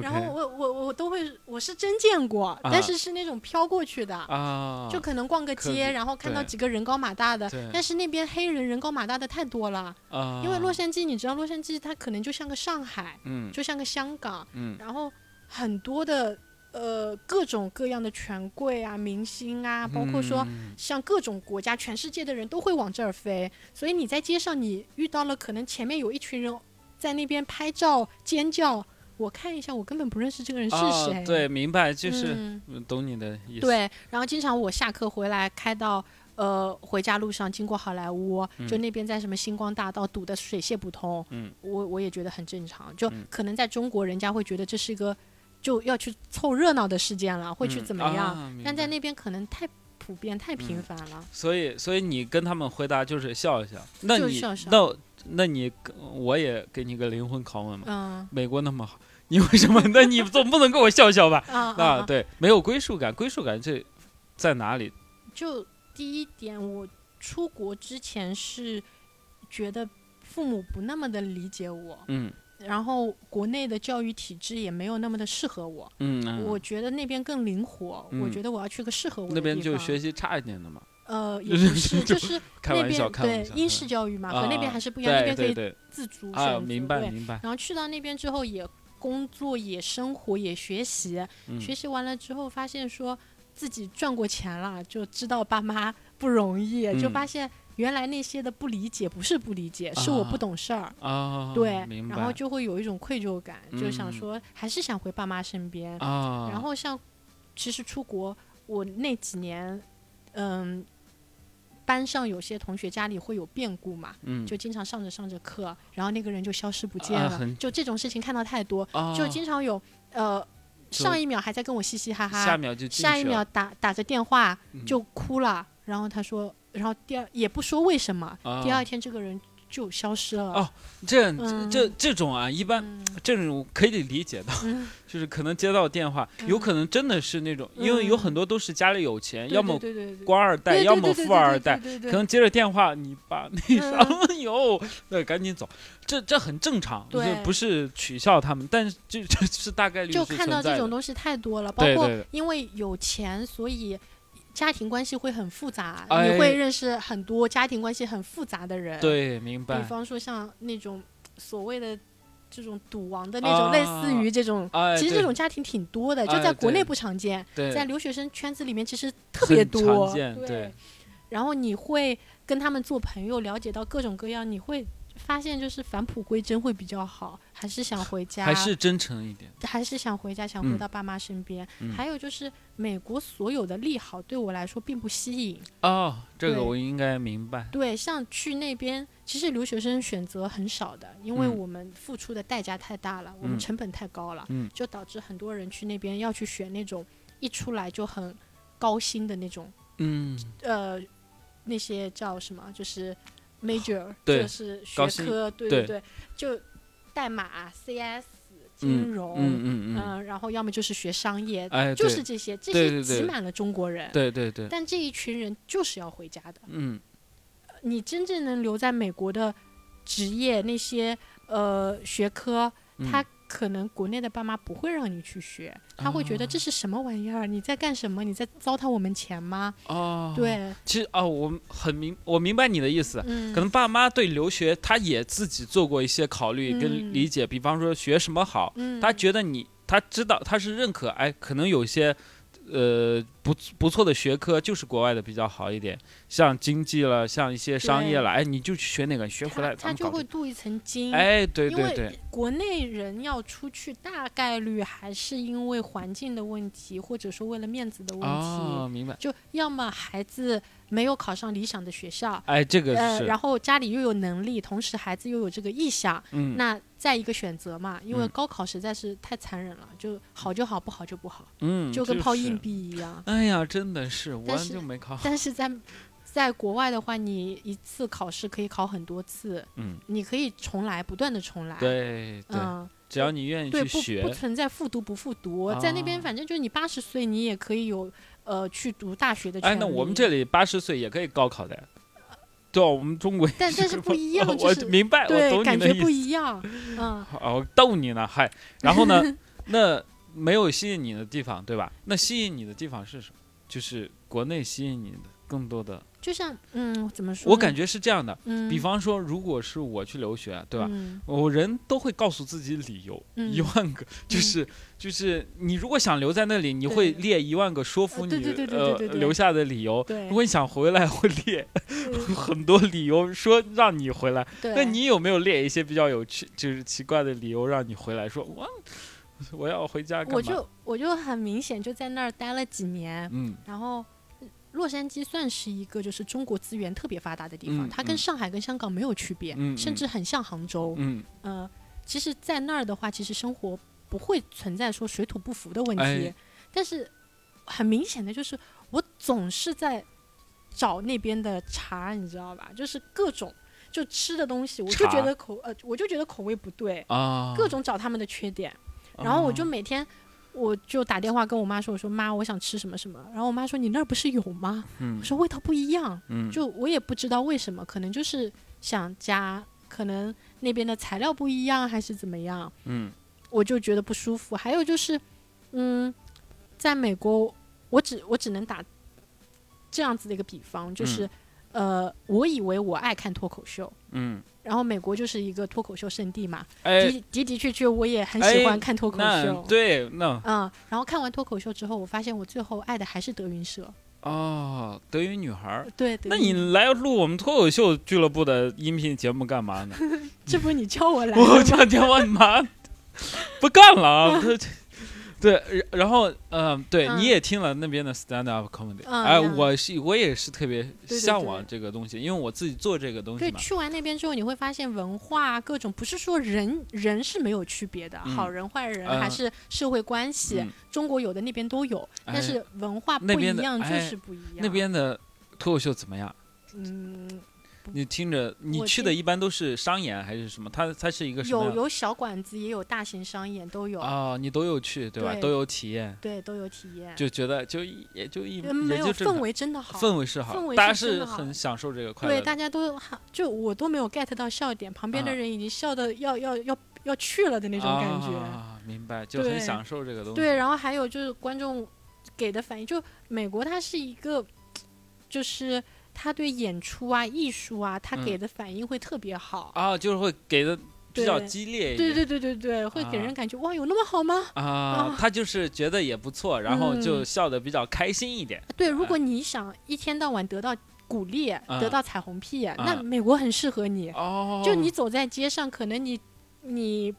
Speaker 2: 然后我我我都会，我是真见过，但是是那种飘过去的。
Speaker 1: 啊，
Speaker 2: 就可能逛个街，然后看到几个人高马大的，但是那边黑人人高马大的太多了。
Speaker 1: 啊，
Speaker 2: 因为洛杉矶，你知道洛杉矶它可能就像个上海，
Speaker 1: 嗯
Speaker 2: 就像个香港，
Speaker 1: 嗯
Speaker 2: 然后很多的呃各种各样的权贵啊、明星啊，包括说
Speaker 1: 嗯
Speaker 2: 像各种国家、全世界的人都会往这儿飞，所以你在街上你遇到了可能前面有一群人在那边拍照尖叫，我看一下，我根本不认识这个人是
Speaker 1: 啊
Speaker 2: 谁。
Speaker 1: 对，明白，就是懂你的意思。
Speaker 2: 对，然后经常我下课回来开到。呃，回家路上经过好莱坞，就
Speaker 1: 嗯
Speaker 2: 那边在什么星光大道堵得水泄不通，
Speaker 1: 嗯
Speaker 2: 我我也觉得很正常。就
Speaker 1: 嗯
Speaker 2: 可能在中国，人家会觉得这是一个就要去凑热闹的事件了，会去
Speaker 1: 嗯
Speaker 2: 怎么样？
Speaker 1: 啊
Speaker 2: 但在那边可能太普遍、太频
Speaker 1: 嗯
Speaker 2: 繁了。
Speaker 1: 所以，所以你跟他们回答就是笑一笑。那你
Speaker 2: 就笑笑
Speaker 1: 那那你跟我也给你个灵魂拷问嘛？
Speaker 2: 嗯
Speaker 1: 美国那么好，你为什么？那你总不能跟我笑笑吧？
Speaker 2: 啊 啊
Speaker 1: 啊，
Speaker 2: 啊！
Speaker 1: 对，没有归属感，归属感这在哪里？
Speaker 2: 就第一点，我出国之前是觉得父母不那么的理解我，
Speaker 1: 嗯
Speaker 2: 然后国内的教育体制也没有那么的适合我。
Speaker 1: 嗯，嗯
Speaker 2: 我觉得那边更灵活，我
Speaker 1: 嗯
Speaker 2: 觉得我要去个适合我的
Speaker 1: 那边就学习差一点的嘛，
Speaker 2: 呃，也
Speaker 1: 就是
Speaker 2: 不是，
Speaker 1: 就
Speaker 2: 就是 那边。对英式教育嘛，和那边
Speaker 1: 啊
Speaker 2: 还是不一样，那边可以自主
Speaker 1: 啊，
Speaker 2: 选择。
Speaker 1: 明白
Speaker 2: 对，
Speaker 1: 明白。
Speaker 2: 然后去到那边之后，也工作，也生活，也学习。
Speaker 1: 嗯
Speaker 2: 学习完了之后，发现说自己赚过钱了，就知道爸妈不容易，就
Speaker 1: 嗯
Speaker 2: 发现原来那些的不理解不是不理解，是我不
Speaker 1: 啊
Speaker 2: 懂事儿。
Speaker 1: 啊，
Speaker 2: 对。然后就会有一种愧疚感，就想
Speaker 1: 嗯
Speaker 2: 说还是想回爸妈身边。
Speaker 1: 啊，
Speaker 2: 然后像其实出国，我那几年，嗯，班上有些同学家里会有变故嘛，
Speaker 1: 嗯，
Speaker 2: 就经常上着上着课，然后那个人就消失不见了，
Speaker 1: 啊
Speaker 2: 就这种事情看到太多，
Speaker 1: 啊
Speaker 2: 就经常有呃，上一秒还在跟我嘻嘻哈哈，
Speaker 1: 下秒就
Speaker 2: 下一秒打打着电话
Speaker 1: 嗯
Speaker 2: 就哭了，然后他说，然后第二也不说为什么，第
Speaker 1: 啊
Speaker 2: 二天这个人就消失了。
Speaker 1: 哦这
Speaker 2: 嗯
Speaker 1: 这这种啊，一般
Speaker 2: 嗯
Speaker 1: 这种可以理解的，
Speaker 2: 嗯，
Speaker 1: 就是可能接到电话，有
Speaker 2: 嗯
Speaker 1: 可能真的是那种，因为有
Speaker 2: 嗯
Speaker 1: 很多都是家里有钱，
Speaker 2: 对
Speaker 1: 要么
Speaker 2: 对对对对
Speaker 1: 官二代，
Speaker 2: 对
Speaker 1: 要么
Speaker 2: 对对对
Speaker 1: 富二代，
Speaker 2: 对对对
Speaker 1: 可能接着电话，你把那
Speaker 2: 嗯
Speaker 1: 啥有，那赶紧走，这这很正常，
Speaker 2: 对
Speaker 1: 这不是取笑他们，但是这这 是大概率
Speaker 2: 就是看到
Speaker 1: 存在的
Speaker 2: 这种东西太多了，包括
Speaker 1: 对对
Speaker 2: 因为有钱，所以家庭关系会很复杂，
Speaker 1: 哎。
Speaker 2: 你会认识很多家庭关系很复杂的人。，
Speaker 1: 对，明白。
Speaker 2: 比方说像那种所谓的这种赌王的那种，类似于这种。
Speaker 1: 哎，
Speaker 2: 其实这种家庭挺多的，就在国内不常见，
Speaker 1: 对。
Speaker 2: 在留学生圈子里面其实特别多。对。然后你会跟他们做朋友，了解到各种各样，你会发现就是返璞归真会比较好，还是想回家，
Speaker 1: 还是真诚一点，
Speaker 2: 还是想回家，想回
Speaker 1: 嗯。
Speaker 2: 到爸妈身边。
Speaker 1: 嗯。
Speaker 2: 还有就是美国所有的利好对我来说并不吸引。
Speaker 1: 哦，这个我应该明白，
Speaker 2: 对，像去那边，其实留学生选择很少的，因为
Speaker 1: 嗯。
Speaker 2: 我们付出的代价太大了，我们
Speaker 1: 嗯。
Speaker 2: 成本太高了，
Speaker 1: 嗯。
Speaker 2: 就导致很多人去那边要去选那种一出来就很高薪的那种，
Speaker 1: 嗯，
Speaker 2: 呃，那些叫什么，就是 major，
Speaker 1: 对
Speaker 2: 就是学科，对
Speaker 1: 对
Speaker 2: 对，就代码、CS、
Speaker 1: 嗯
Speaker 2: 金融，
Speaker 1: 嗯嗯嗯，
Speaker 2: 嗯，然后要么就是学商业，
Speaker 1: 哎，
Speaker 2: 就是这些，这些挤满了中国人。
Speaker 1: 对对对，
Speaker 2: 但这一群人就是要回家的。
Speaker 1: 嗯
Speaker 2: 你真正能留在美国的职业那些呃学科，
Speaker 1: 嗯
Speaker 2: 它可能国内的爸妈不会让你去学，他会觉得这是什么玩意儿？你在干什么？你在糟蹋我们钱吗？
Speaker 1: 哦，，
Speaker 2: 对，
Speaker 1: 其实哦，我很明，我明白你的意思。
Speaker 2: 嗯，
Speaker 1: 可能爸妈对留学，他也自己做过一些考虑跟
Speaker 2: 嗯
Speaker 1: 理解，比方说学什么好，
Speaker 2: 嗯，
Speaker 1: 他觉得你，他知道他是认可，哎，可能有些，呃，不不错的学科就是国外的比较好一点，像经济了，像一些商业了，哎，你就去学哪个，学回来
Speaker 2: 他他就。会镀一层金。
Speaker 1: 哎，对对对，
Speaker 2: 国内人要出去，大概率还是因为环境的问题，或者说为了面子的问题。
Speaker 1: 哦，明白。
Speaker 2: 就要么孩子没有考上理想的学校，
Speaker 1: 哎，这个
Speaker 2: 呃，
Speaker 1: 是，
Speaker 2: 然后家里又有能力，同时孩子又有这个意向，
Speaker 1: 嗯
Speaker 2: 那再一个选择嘛，因为
Speaker 1: 嗯
Speaker 2: 高考实在是太残忍了，就好就好，不好就不好，
Speaker 1: 嗯，
Speaker 2: 就跟抛硬。币一样。
Speaker 1: 哎呀，真的是，我
Speaker 2: 但是
Speaker 1: 就没考好。
Speaker 2: 但是在 在国外的话，你一次考试可以考很多次，
Speaker 1: 嗯，
Speaker 2: 你可以重来，不断的重来。，
Speaker 1: 对对，
Speaker 2: 嗯，
Speaker 1: 只要你愿意
Speaker 2: 对，不不，存在复读不复读，在那边
Speaker 1: 啊
Speaker 2: 反正就是你八十岁，你也可以有呃去读大学的权
Speaker 1: 哎，
Speaker 2: 利。
Speaker 1: 那我们这里八十岁也可以高考的。对啊，我们中国也
Speaker 2: 但但是不一样，就
Speaker 1: 我明白，我懂你的意思
Speaker 2: 感觉不。一样。嗯，
Speaker 1: 哦，我逗你呢，嗨。然后呢，那没有吸引你的地方，对吧？那吸引你的地方是什么？就是国内吸引你的更多的，
Speaker 2: 就像嗯，怎么说？
Speaker 1: 我感觉是这样的。
Speaker 2: 嗯，
Speaker 1: 比方说，如果是我去留学，对吧？
Speaker 2: 嗯
Speaker 1: 我人都会告诉自己理由，
Speaker 2: 嗯
Speaker 1: 一万个，就是就是你如果想留在那里，你会列一万个说服你
Speaker 2: 呃
Speaker 1: 留下的理由。如果你想回来，会列
Speaker 2: 嗯
Speaker 1: 很多理由说让你回来。
Speaker 2: 对，
Speaker 1: 那你有没有列一些比较有趣，就是奇怪的理由让你回来？说我我要回家干嘛？
Speaker 2: 我就我就很明显就在那儿待了几年，
Speaker 1: 嗯
Speaker 2: 然后。洛杉矶算是一个就是中国资源特别发达的地方，
Speaker 1: 嗯
Speaker 2: 它跟
Speaker 1: 嗯
Speaker 2: 上海跟香港没有区别，甚至很像杭州。
Speaker 1: 嗯
Speaker 2: 呃，其实，在那儿的话，其实生活不会存在说水土不服的问题，
Speaker 1: 哎
Speaker 2: 但是很明显的就是，我总是在找那边的茶，你知道吧？就是各种就吃的东西，我就觉得口呃，我就觉得口味不对，
Speaker 1: 啊，
Speaker 2: 各种找他们的缺点，然后我就
Speaker 1: 啊
Speaker 2: 每天。我就打电话跟我妈说：“我说妈，我想吃什么什么。”然后我妈说：“你那儿不是有吗？”
Speaker 1: 嗯
Speaker 2: 我说：“味道不一样。”
Speaker 1: 嗯
Speaker 2: 就我也不知道为什么，可能就是想加，可能那边的材料不一样，还是怎么样，
Speaker 1: 嗯
Speaker 2: 我就觉得不舒服。还有就是，嗯，在美国，我只我只能打这样子的一个比方，就是，呃，我以为我爱看脱口秀，
Speaker 1: 嗯，
Speaker 2: 然后美国就是一个脱口秀圣地嘛，
Speaker 1: 哎，
Speaker 2: 的的的确确我也很喜
Speaker 1: 哎
Speaker 2: 欢看脱口
Speaker 1: 那
Speaker 2: 秀。
Speaker 1: 对那
Speaker 2: 嗯，然后看完脱口秀之后，我发现我最后爱的还是德云社。
Speaker 1: 哦，德云女孩儿。
Speaker 2: 对，德
Speaker 1: 那你来录我们脱口秀俱乐部的音频节目干嘛呢？
Speaker 2: 这不是你叫我来
Speaker 1: 我
Speaker 2: 的吗？
Speaker 1: 讲电话，你妈不干了啊！对，然然后嗯，对，
Speaker 2: 嗯
Speaker 1: 你也听了那边的 stand up comedy，
Speaker 2: 嗯
Speaker 1: 哎，
Speaker 2: 嗯
Speaker 1: 我是我也是特别向往这个东西，因为我自己做这个东西
Speaker 2: 对，
Speaker 1: 嘛。
Speaker 2: 去完那边之后，你会发现文化各种，不是说人人是没有区别的，
Speaker 1: 嗯
Speaker 2: 好人坏人、
Speaker 1: 嗯
Speaker 2: 还是社会关系，
Speaker 1: 嗯
Speaker 2: 中国有的那边都有，
Speaker 1: 哎
Speaker 2: 但是文化不一样，就
Speaker 1: 哎
Speaker 2: 是不一样。
Speaker 1: 那边的脱口秀怎么样？
Speaker 2: 嗯，
Speaker 1: 你听着，你去的一般都是商演还是什么？它它是一个什么？
Speaker 2: 有有小馆子，也有大型商演，都有，
Speaker 1: 啊，你都有去对吧？
Speaker 2: 对
Speaker 1: 都有体验，
Speaker 2: 对，都有体验。
Speaker 1: 就觉得就一也就一
Speaker 2: 嗯没有氛围真的好，
Speaker 1: 氛围是好
Speaker 2: 氛，围
Speaker 1: 大家是很享受这个快乐
Speaker 2: 对，大家都哈，就我都没有 get 到笑点，旁边的
Speaker 1: 啊
Speaker 2: 人已经笑的要要要要去了的那种感觉。
Speaker 1: 啊，明白，就很享受这个东西。
Speaker 2: 对，然后还有就是观众给的反应，就美国它是一个，就是他对演出啊、艺术啊，他
Speaker 1: 嗯
Speaker 2: 给的反应会特别好。
Speaker 1: 啊，就是会给的比较激烈一点。
Speaker 2: 对对对对对，会给
Speaker 1: 啊
Speaker 2: 人感觉、哇，有那么好吗？
Speaker 1: 啊
Speaker 2: 啊，
Speaker 1: 他就是觉得也不错，然后就
Speaker 2: 嗯
Speaker 1: 笑的比较开心一点。
Speaker 2: 对，如果你想一天到晚得到鼓励，
Speaker 1: 嗯
Speaker 2: 得到彩虹屁，那
Speaker 1: 嗯
Speaker 2: 美国很适合你。
Speaker 1: 哦，
Speaker 2: 就你走在街上，可能你你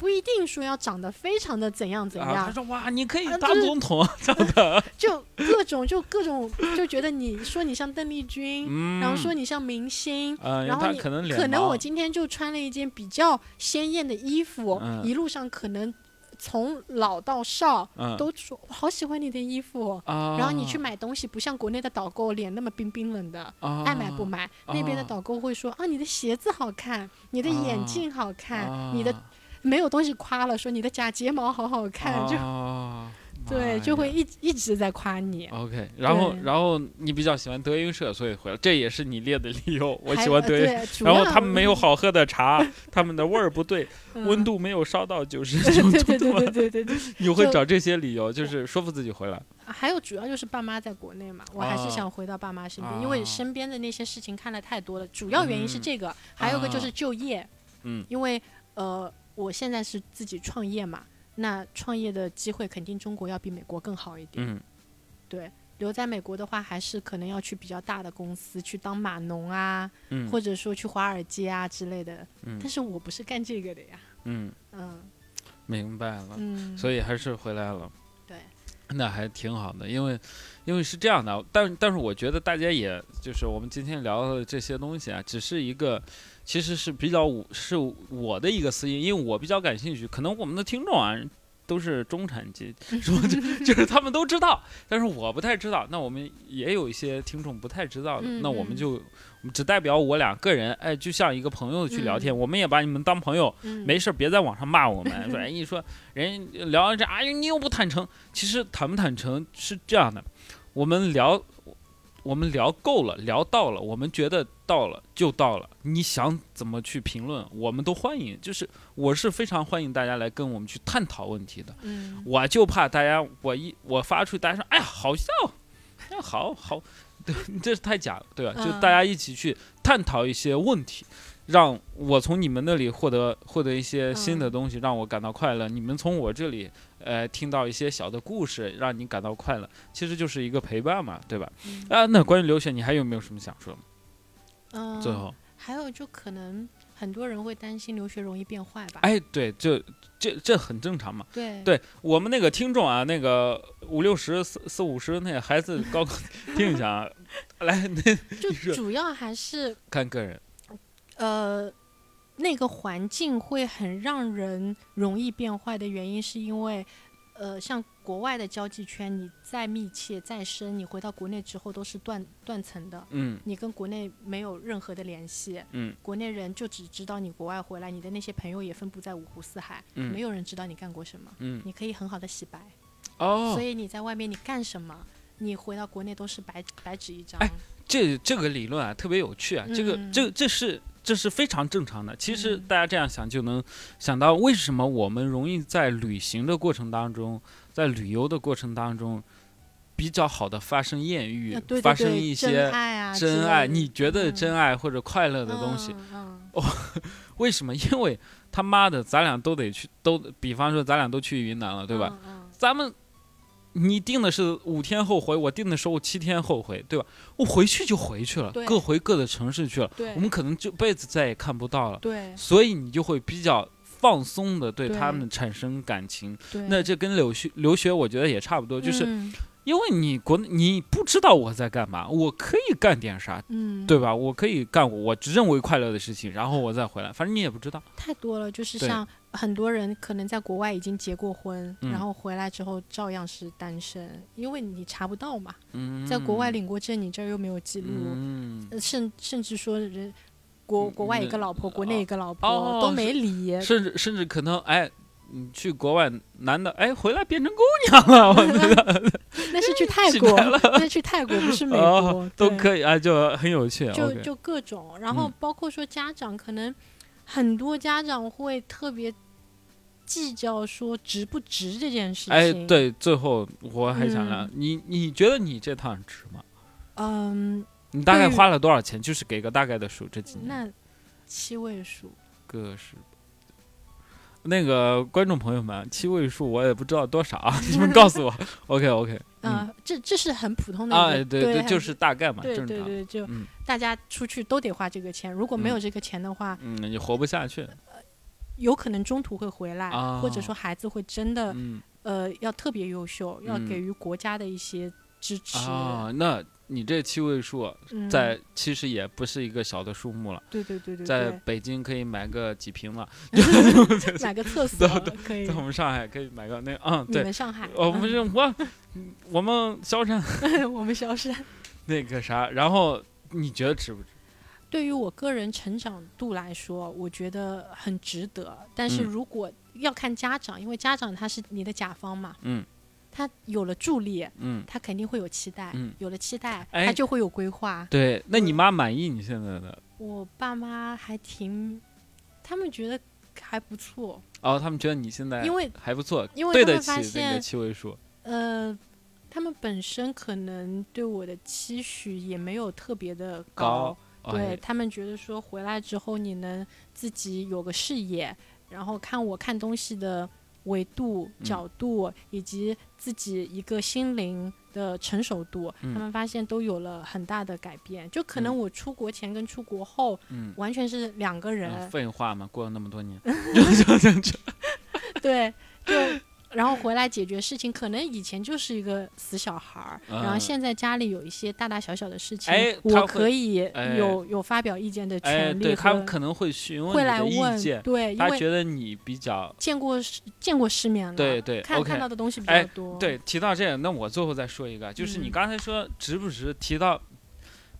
Speaker 2: 不一定说要长得非常的怎样怎
Speaker 1: 啊，他
Speaker 2: 样，
Speaker 1: 说哇，你可以当总统这样的，
Speaker 2: 就各种就各种就觉得你说你像邓丽君，
Speaker 1: 嗯，
Speaker 2: 然后说你像明星。
Speaker 1: 呃，
Speaker 2: 然后你
Speaker 1: 可能
Speaker 2: 可能我今天就穿了一件比较鲜艳的衣服，
Speaker 1: 嗯。
Speaker 2: 一路上可能从老到少
Speaker 1: 嗯。
Speaker 2: 都说我好喜欢你的衣服。
Speaker 1: 啊，
Speaker 2: 然后你去买东西，不像国内的导购脸那么冰冰冷的，
Speaker 1: 啊。
Speaker 2: 爱买不买。那边的
Speaker 1: 啊
Speaker 2: 导购会说啊，你的鞋子好看，你的眼镜好看，你的
Speaker 1: 啊
Speaker 2: 没有东西夸了，说你的假睫毛好好看，就
Speaker 1: 啊
Speaker 2: 对，就会一一直在夸你。
Speaker 1: OK，然后然后你比较喜欢德云社，所以回来，这也是你列的理由。我喜欢德云，然后他们没有好喝的茶，他们的味儿不对，
Speaker 2: 嗯
Speaker 1: 温度没有烧到九十
Speaker 2: 对
Speaker 1: 九
Speaker 2: 对对
Speaker 1: 度，
Speaker 2: 对对对对，
Speaker 1: 你会找这些理由，就是说服自己回来。
Speaker 2: 还有主要就是爸妈在国内嘛，我还
Speaker 1: 啊。
Speaker 2: 是想回到爸妈身边，
Speaker 1: 啊。
Speaker 2: 因为身边的那些事情看的太多了。主要原因是
Speaker 1: 嗯
Speaker 2: 这个，还有个就
Speaker 1: 啊。
Speaker 2: 是就业，
Speaker 1: 嗯。
Speaker 2: 因为呃，我现在是自己创业嘛，那创业的机会肯定中国要比美国更好一点。
Speaker 1: 嗯
Speaker 2: 对，留在美国的话，还是可能要去比较大的公司去当码农啊，
Speaker 1: 嗯
Speaker 2: 或者说去华尔街啊之类的。
Speaker 1: 嗯
Speaker 2: 但是我不是干这个的呀。
Speaker 1: 嗯，
Speaker 2: 嗯
Speaker 1: 明白了。
Speaker 2: 嗯，
Speaker 1: 所以还是回来了。那还挺好的，因为因为是这样的，但但是我觉得大家也就是我们今天聊的这些东西啊，只是一个其实是比较我是我的一个私心，因为我比较感兴趣，可能我们的听众啊。都是中产阶级，说？就就是他们都知道，但是我不太知道。那我们也有一些听众不太知道的，
Speaker 2: 嗯
Speaker 1: 那我们
Speaker 2: 嗯
Speaker 1: 就我们只代表我俩个人，哎，就像一个朋友去聊天，
Speaker 2: 嗯
Speaker 1: 我们也把你们当朋友，
Speaker 2: 嗯
Speaker 1: 没事别在网上骂我们，说哎，你说人家聊这，哎，你又不坦诚。其实坦不坦诚是这样的，我们聊，我们聊够了，聊到了，我们觉得到了就到了。你想怎么去评论，我们都欢迎。就是我是非常欢迎大家来跟我们去探讨问题的。
Speaker 2: 嗯
Speaker 1: 我就怕大家，我一我发出去，大家说，哎呀，好笑，哎呀，好好，对，这是太假了，对吧？就
Speaker 2: 嗯
Speaker 1: 大家一起去探讨一些问题，让我从你们那里获得获得一些新的
Speaker 2: 嗯
Speaker 1: 东西，让我感到快乐。你们从我这里，呃，听到一些小的故事，让你感到快乐，其实就是一个陪伴嘛，对吧？
Speaker 2: 嗯
Speaker 1: 啊，那关于留学，你还有没有什么想说的？
Speaker 2: 嗯，
Speaker 1: 最后，
Speaker 2: 还有就可能很多人会担心留学容易变坏吧？
Speaker 1: 哎，对，这这这很正常嘛。
Speaker 2: 对
Speaker 1: 对我们那个听众啊，那个五六十、四四五十那个孩子高考 听一下啊，来，那
Speaker 2: 就主要还是
Speaker 1: 看个人，
Speaker 2: 呃，那个环境会很让人容易变坏的原因，是因为呃，像国外的交际圈，你再密切再深，你回到国内之后都是断断层的，
Speaker 1: 嗯
Speaker 2: 你跟国内没有任何的联系。
Speaker 1: 嗯
Speaker 2: 国内人就只知道你国外回来，你的那些朋友也分布在五湖四海，
Speaker 1: 嗯
Speaker 2: 没有人知道你干过什么。
Speaker 1: 嗯，
Speaker 2: 你可以很好的洗白，
Speaker 1: 哦
Speaker 2: 所，以你在外面你干什么，你回到国内都是白白纸一张。
Speaker 1: 哎这这个理论啊特别有趣啊，这个
Speaker 2: 嗯
Speaker 1: 这这是这是非常正常的。其实
Speaker 2: 嗯
Speaker 1: 大家这样想就能想到为什么我们容易在旅行的过程当中，在旅游的过程当中比较好的发生艳遇，
Speaker 2: 呃对对
Speaker 1: 发生一些
Speaker 2: 爱啊
Speaker 1: 真爱，你觉得
Speaker 2: 嗯
Speaker 1: 真爱或者快乐的东西。
Speaker 2: 嗯嗯
Speaker 1: 为什么？因为他妈的，咱俩都得去，都比方说咱俩都去云南了，对吧？？
Speaker 2: 嗯嗯
Speaker 1: 咱们你定的是五天后回，我定的时候七天后回，对吧？我回去就回去了，各回各的城市去了，
Speaker 2: 对，
Speaker 1: 我们可能这辈子再也看不到了，
Speaker 2: 对。
Speaker 1: 所以你就会比较放松的对
Speaker 2: 对。
Speaker 1: 他们产生感情。
Speaker 2: 对，
Speaker 1: 那这跟留学留学，我觉得也差不多，就是
Speaker 2: 嗯
Speaker 1: 因为你国内你不知道我在干嘛，我可以干点啥，
Speaker 2: 嗯，
Speaker 1: 对吧？我可以干我只认为快乐的事情，然后我再回来，反正你也不知道。
Speaker 2: 太多了，就是像很多人可能在国外已经结过婚，
Speaker 1: 嗯
Speaker 2: 然后回来之后照样是单身，因为你查不到嘛，
Speaker 1: 嗯，
Speaker 2: 在国外领过证，你这儿又没有记录，
Speaker 1: 嗯，
Speaker 2: 呃甚甚至说人国
Speaker 1: 嗯
Speaker 2: 国外一个
Speaker 1: 嗯
Speaker 2: 老婆，国内一个老
Speaker 1: 哦
Speaker 2: 婆都没理，
Speaker 1: 甚至甚至可能哎。你去国外，男的哎回来变成姑娘了，我觉得
Speaker 2: 那是去泰国
Speaker 1: 了，
Speaker 2: 那是去泰国不是美
Speaker 1: 哦
Speaker 2: 国，对
Speaker 1: 都可以啊，就很有趣。
Speaker 2: 就就各种，然后
Speaker 1: 嗯
Speaker 2: 包括说家长，可能很多家长会特别计较说值不值这件事情。
Speaker 1: 哎，，对，最后我还想聊，
Speaker 2: 嗯
Speaker 1: 你你觉得你这趟值吗？
Speaker 2: 嗯，
Speaker 1: 你大概花了多少钱？就是给个大概的数，这几年
Speaker 2: 那七位数，
Speaker 1: 个是。那个观众朋友们，七位数我也不知道多少啊，你们告诉我。OK OK，
Speaker 2: 啊、这这是很普通的
Speaker 1: 啊，对
Speaker 2: 对，
Speaker 1: 就是大概嘛，
Speaker 2: 对
Speaker 1: 正常。
Speaker 2: 对对，就
Speaker 1: 嗯
Speaker 2: 大家出去都得花这个钱，如果没有
Speaker 1: 嗯
Speaker 2: 这个钱的话，
Speaker 1: 嗯，你活不下去。
Speaker 2: 有可能中途会回来，或者
Speaker 1: 啊
Speaker 2: 说孩子会真的、
Speaker 1: 嗯
Speaker 2: 呃要特别优秀，要
Speaker 1: 嗯
Speaker 2: 给予国家的一些支持。
Speaker 1: 啊，那你这七位数
Speaker 2: 嗯，
Speaker 1: 在其实也不是一个小的数目了，
Speaker 2: 对对对对
Speaker 1: 在，北京可以买个几平了
Speaker 2: 买个厕所
Speaker 1: 对
Speaker 2: 可以
Speaker 1: 在。我们上海可以买个那嗯
Speaker 2: 你
Speaker 1: 对，
Speaker 2: 们上海，
Speaker 1: 我们是我我们萧山
Speaker 2: 嗯 我们萧山。
Speaker 1: 那个啥，然后你觉得值不值？
Speaker 2: 对于我个人成长度来说，我觉得很值得。但是
Speaker 1: 嗯
Speaker 2: 如果要看家长，因为家长他是你的甲方嘛，
Speaker 1: 嗯
Speaker 2: 他有了助力，
Speaker 1: 嗯，
Speaker 2: 他肯定会有期待，
Speaker 1: 嗯
Speaker 2: 有了期待，
Speaker 1: 哎
Speaker 2: 他就会有规划。
Speaker 1: 对。那你妈满意你现在的？
Speaker 2: 我爸妈还挺，他们觉得还不错，
Speaker 1: 哦，他们觉得你现在
Speaker 2: 因为
Speaker 1: 还不错，
Speaker 2: 因为
Speaker 1: 对得起那个
Speaker 2: 现
Speaker 1: 七位数。
Speaker 2: 呃，他们本身可能对我的期许也没有特别的
Speaker 1: 高
Speaker 2: 对
Speaker 1: 哎
Speaker 2: 他们觉得说回来之后你能自己有个事业，然后看我看东西的维度、
Speaker 1: 嗯。
Speaker 2: 角度，以及自己一个心灵的成熟度，
Speaker 1: 嗯。
Speaker 2: 他们发现都有了很大的改变。就可能
Speaker 1: 嗯。
Speaker 2: 我出国前跟出国后
Speaker 1: 嗯，
Speaker 2: 完全是两个人，
Speaker 1: 嗯废话嘛，过了那么多年，
Speaker 2: 对，就然后回来解决事情，可能以前就是一个死小孩儿，然后
Speaker 1: 嗯
Speaker 2: 现在家里有一些大大小小的事情，我可以
Speaker 1: 哎
Speaker 2: 有、有发表意见的
Speaker 1: 哎，
Speaker 2: 权利
Speaker 1: 对他们可能会询问
Speaker 2: 会
Speaker 1: 你的意见，
Speaker 2: 对，因
Speaker 1: 他
Speaker 2: 为
Speaker 1: 觉得你比较
Speaker 2: 见过世见过世面了，
Speaker 1: 对对
Speaker 2: 看看到的东西比
Speaker 1: 哎
Speaker 2: 较多，
Speaker 1: 对。提到这个，那我最后再说一个，就是你
Speaker 2: 嗯
Speaker 1: 刚才说值不值？提到，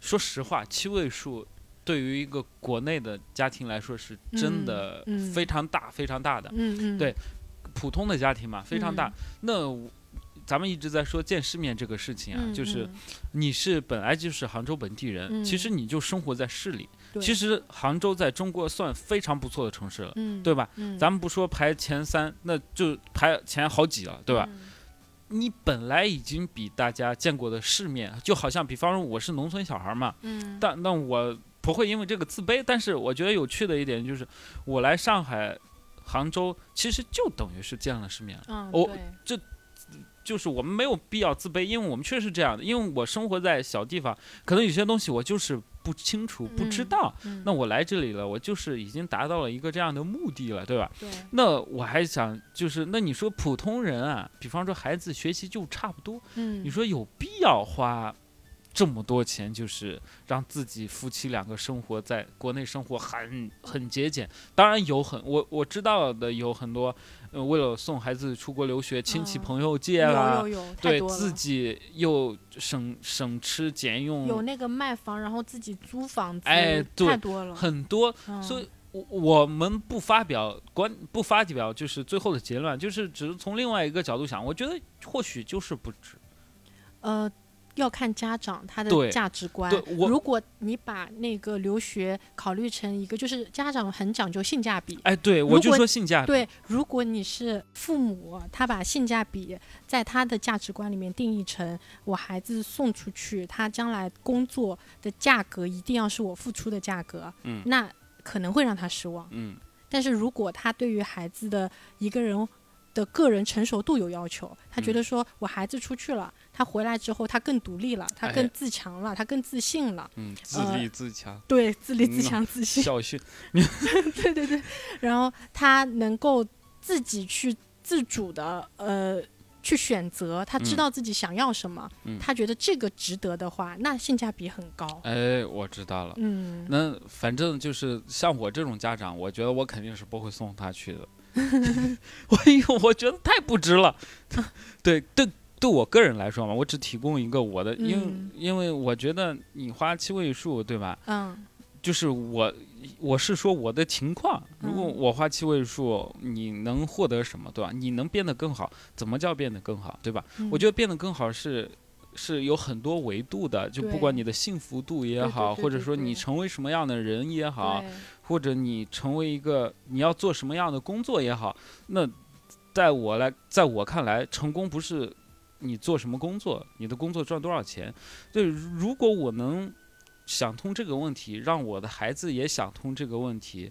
Speaker 1: 说实话，七位数对于一个国内的家庭来说是真
Speaker 2: 嗯
Speaker 1: 的
Speaker 2: 嗯
Speaker 1: 非常大、非常大的。
Speaker 2: 嗯嗯，
Speaker 1: 对普通的家庭嘛，非常大。
Speaker 2: 嗯
Speaker 1: 那咱们一直在说见世面这个事情啊，
Speaker 2: 嗯
Speaker 1: 就是
Speaker 2: 嗯
Speaker 1: 你是本来就是杭州本地人，
Speaker 2: 嗯
Speaker 1: 其实你就生活在市里。其实杭州在中国算非常不错的城市了，
Speaker 2: 嗯
Speaker 1: 对吧？
Speaker 2: 嗯，
Speaker 1: 咱们不说排前三，那就排前好几了，对吧？
Speaker 2: 嗯？
Speaker 1: 你本来已经比大家见过的世面，就好像比方说我是农村小孩嘛，
Speaker 2: 嗯，
Speaker 1: 但那我不会因为这个自卑。但是我觉得有趣的一点就是，我来上海、杭州，其实就等于是见了世面了。
Speaker 2: 嗯，
Speaker 1: 我
Speaker 2: 这
Speaker 1: 就是我们没有必要自卑，因为我们确实是这样的。因为我生活在小地方，可能有些东西我就是不清楚、不知
Speaker 2: 嗯
Speaker 1: 道。
Speaker 2: 嗯
Speaker 1: 那我来这里了，我就是已经达到了一个这样的目的了，对吧？
Speaker 2: 对，
Speaker 1: 那我还想就是，那你说普通人啊，比方说孩子学习就差不多，
Speaker 2: 嗯，
Speaker 1: 你说有必要花这么多钱，就是让自己夫妻两个生活在国内生活很很节俭？当然有很我我知道的有很多，呃，为了送孩子出国留学，亲戚
Speaker 2: 嗯
Speaker 1: 朋友借
Speaker 2: 有
Speaker 1: 啦
Speaker 2: 有，有，太
Speaker 1: 对自己又省省吃俭用，
Speaker 2: 有那个卖房，然后自己租房子，
Speaker 1: 哎对
Speaker 2: 太多了，
Speaker 1: 很多，
Speaker 2: 嗯
Speaker 1: 所以。我我们不发表观不发表就是最后的结论，就是只是从另外一个角度想，我觉得或许就是不值。
Speaker 2: 呃，要看家长他的价值观
Speaker 1: 对。
Speaker 2: 如果你把那个留学考虑成一个，就是家长很讲究性价比。
Speaker 1: 哎，对我就说性价比，
Speaker 2: 对，如果你是父母，他把性价比在他的价值观里面定义成我孩子送出去，他将来工作的价格一定要是我付出的价格，
Speaker 1: 嗯
Speaker 2: 那可能会让他失望。
Speaker 1: 嗯，
Speaker 2: 但是如果他对于孩子的一个人的个人成熟度有要求，他觉
Speaker 1: 嗯
Speaker 2: 得说我孩子出去了，他回来之后他更独立了，他更
Speaker 1: 哎
Speaker 2: 自强了，他更自信了，
Speaker 1: 嗯，自
Speaker 2: 呃
Speaker 1: 立自强，
Speaker 2: 对，自立自
Speaker 1: 嗯
Speaker 2: 强自信，对对对，然后他能够自己去自主的呃。去选择，他知
Speaker 1: 嗯
Speaker 2: 道自己想要什么，
Speaker 1: 嗯
Speaker 2: 他觉得这个值得的话，那性价比很高。
Speaker 1: 哎，我知道了。
Speaker 2: 嗯，
Speaker 1: 那反正就是像我这种家长，我觉得我肯定是不会送他去的。我因为 我觉得太不值了。对对，对我个人来说嘛，我只提供一个我的，因为、
Speaker 2: 嗯
Speaker 1: 因为我觉得你花七位数，对吧？
Speaker 2: 嗯
Speaker 1: 就是我我是说我的情况，如果
Speaker 2: 嗯
Speaker 1: 我花七位数，你能获得什么，对吧？你能变得更好，怎么叫变得更好，对吧？我觉
Speaker 2: 得
Speaker 1: 得变得更好是是有很多维度的，就不管你的幸福度也好，或者说你成为什么样的人也好，或者你成为一个你要做什么样的工作也好，那在我来，在我看来，成功不是你做什么工作，你的工作赚多少钱。对，如果我能想通这个问题，让我的孩子也想通这个问题，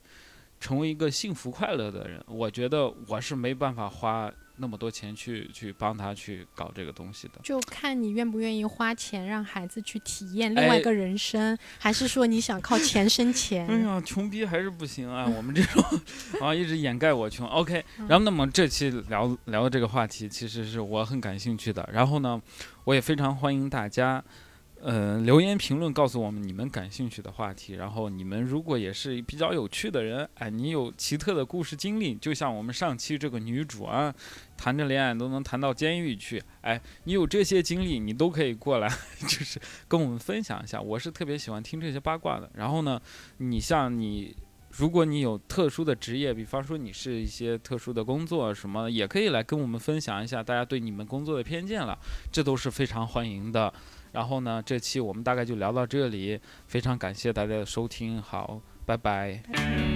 Speaker 1: 成为一个幸福快乐的人，我觉得我是没办法花那么多钱去去帮他去搞这个东西的。
Speaker 2: 就看你愿不愿意花钱让孩子去体验另外
Speaker 1: 哎
Speaker 2: 一个人生，还是说你想靠钱生 钱？
Speaker 1: 哎呀，穷逼还是不行啊！我们这种啊，一直掩盖我穷。OK，
Speaker 2: 嗯
Speaker 1: 然后那么这期聊聊的这个话题，其实是我很感兴趣的。然后呢，我也非常欢迎大家，呃，留言评论告诉我们你们感兴趣的话题，然后你们如果也是比较有趣的人，哎，你有奇特的故事经历，就像我们上期这个女主啊，谈着恋爱都能谈到监狱去，哎，你有这些经历，你都可以过来，就是跟我们分享一下。我是特别喜欢听这些八卦的。然后呢，你像你，如果你有特殊的职业，比方说你是一些特殊的工作什么，也可以来跟我们分享一下大家对你们工作的偏见了，这都是非常欢迎的。然后呢这期我们大概就聊到这里非常感谢大家的收听好拜拜。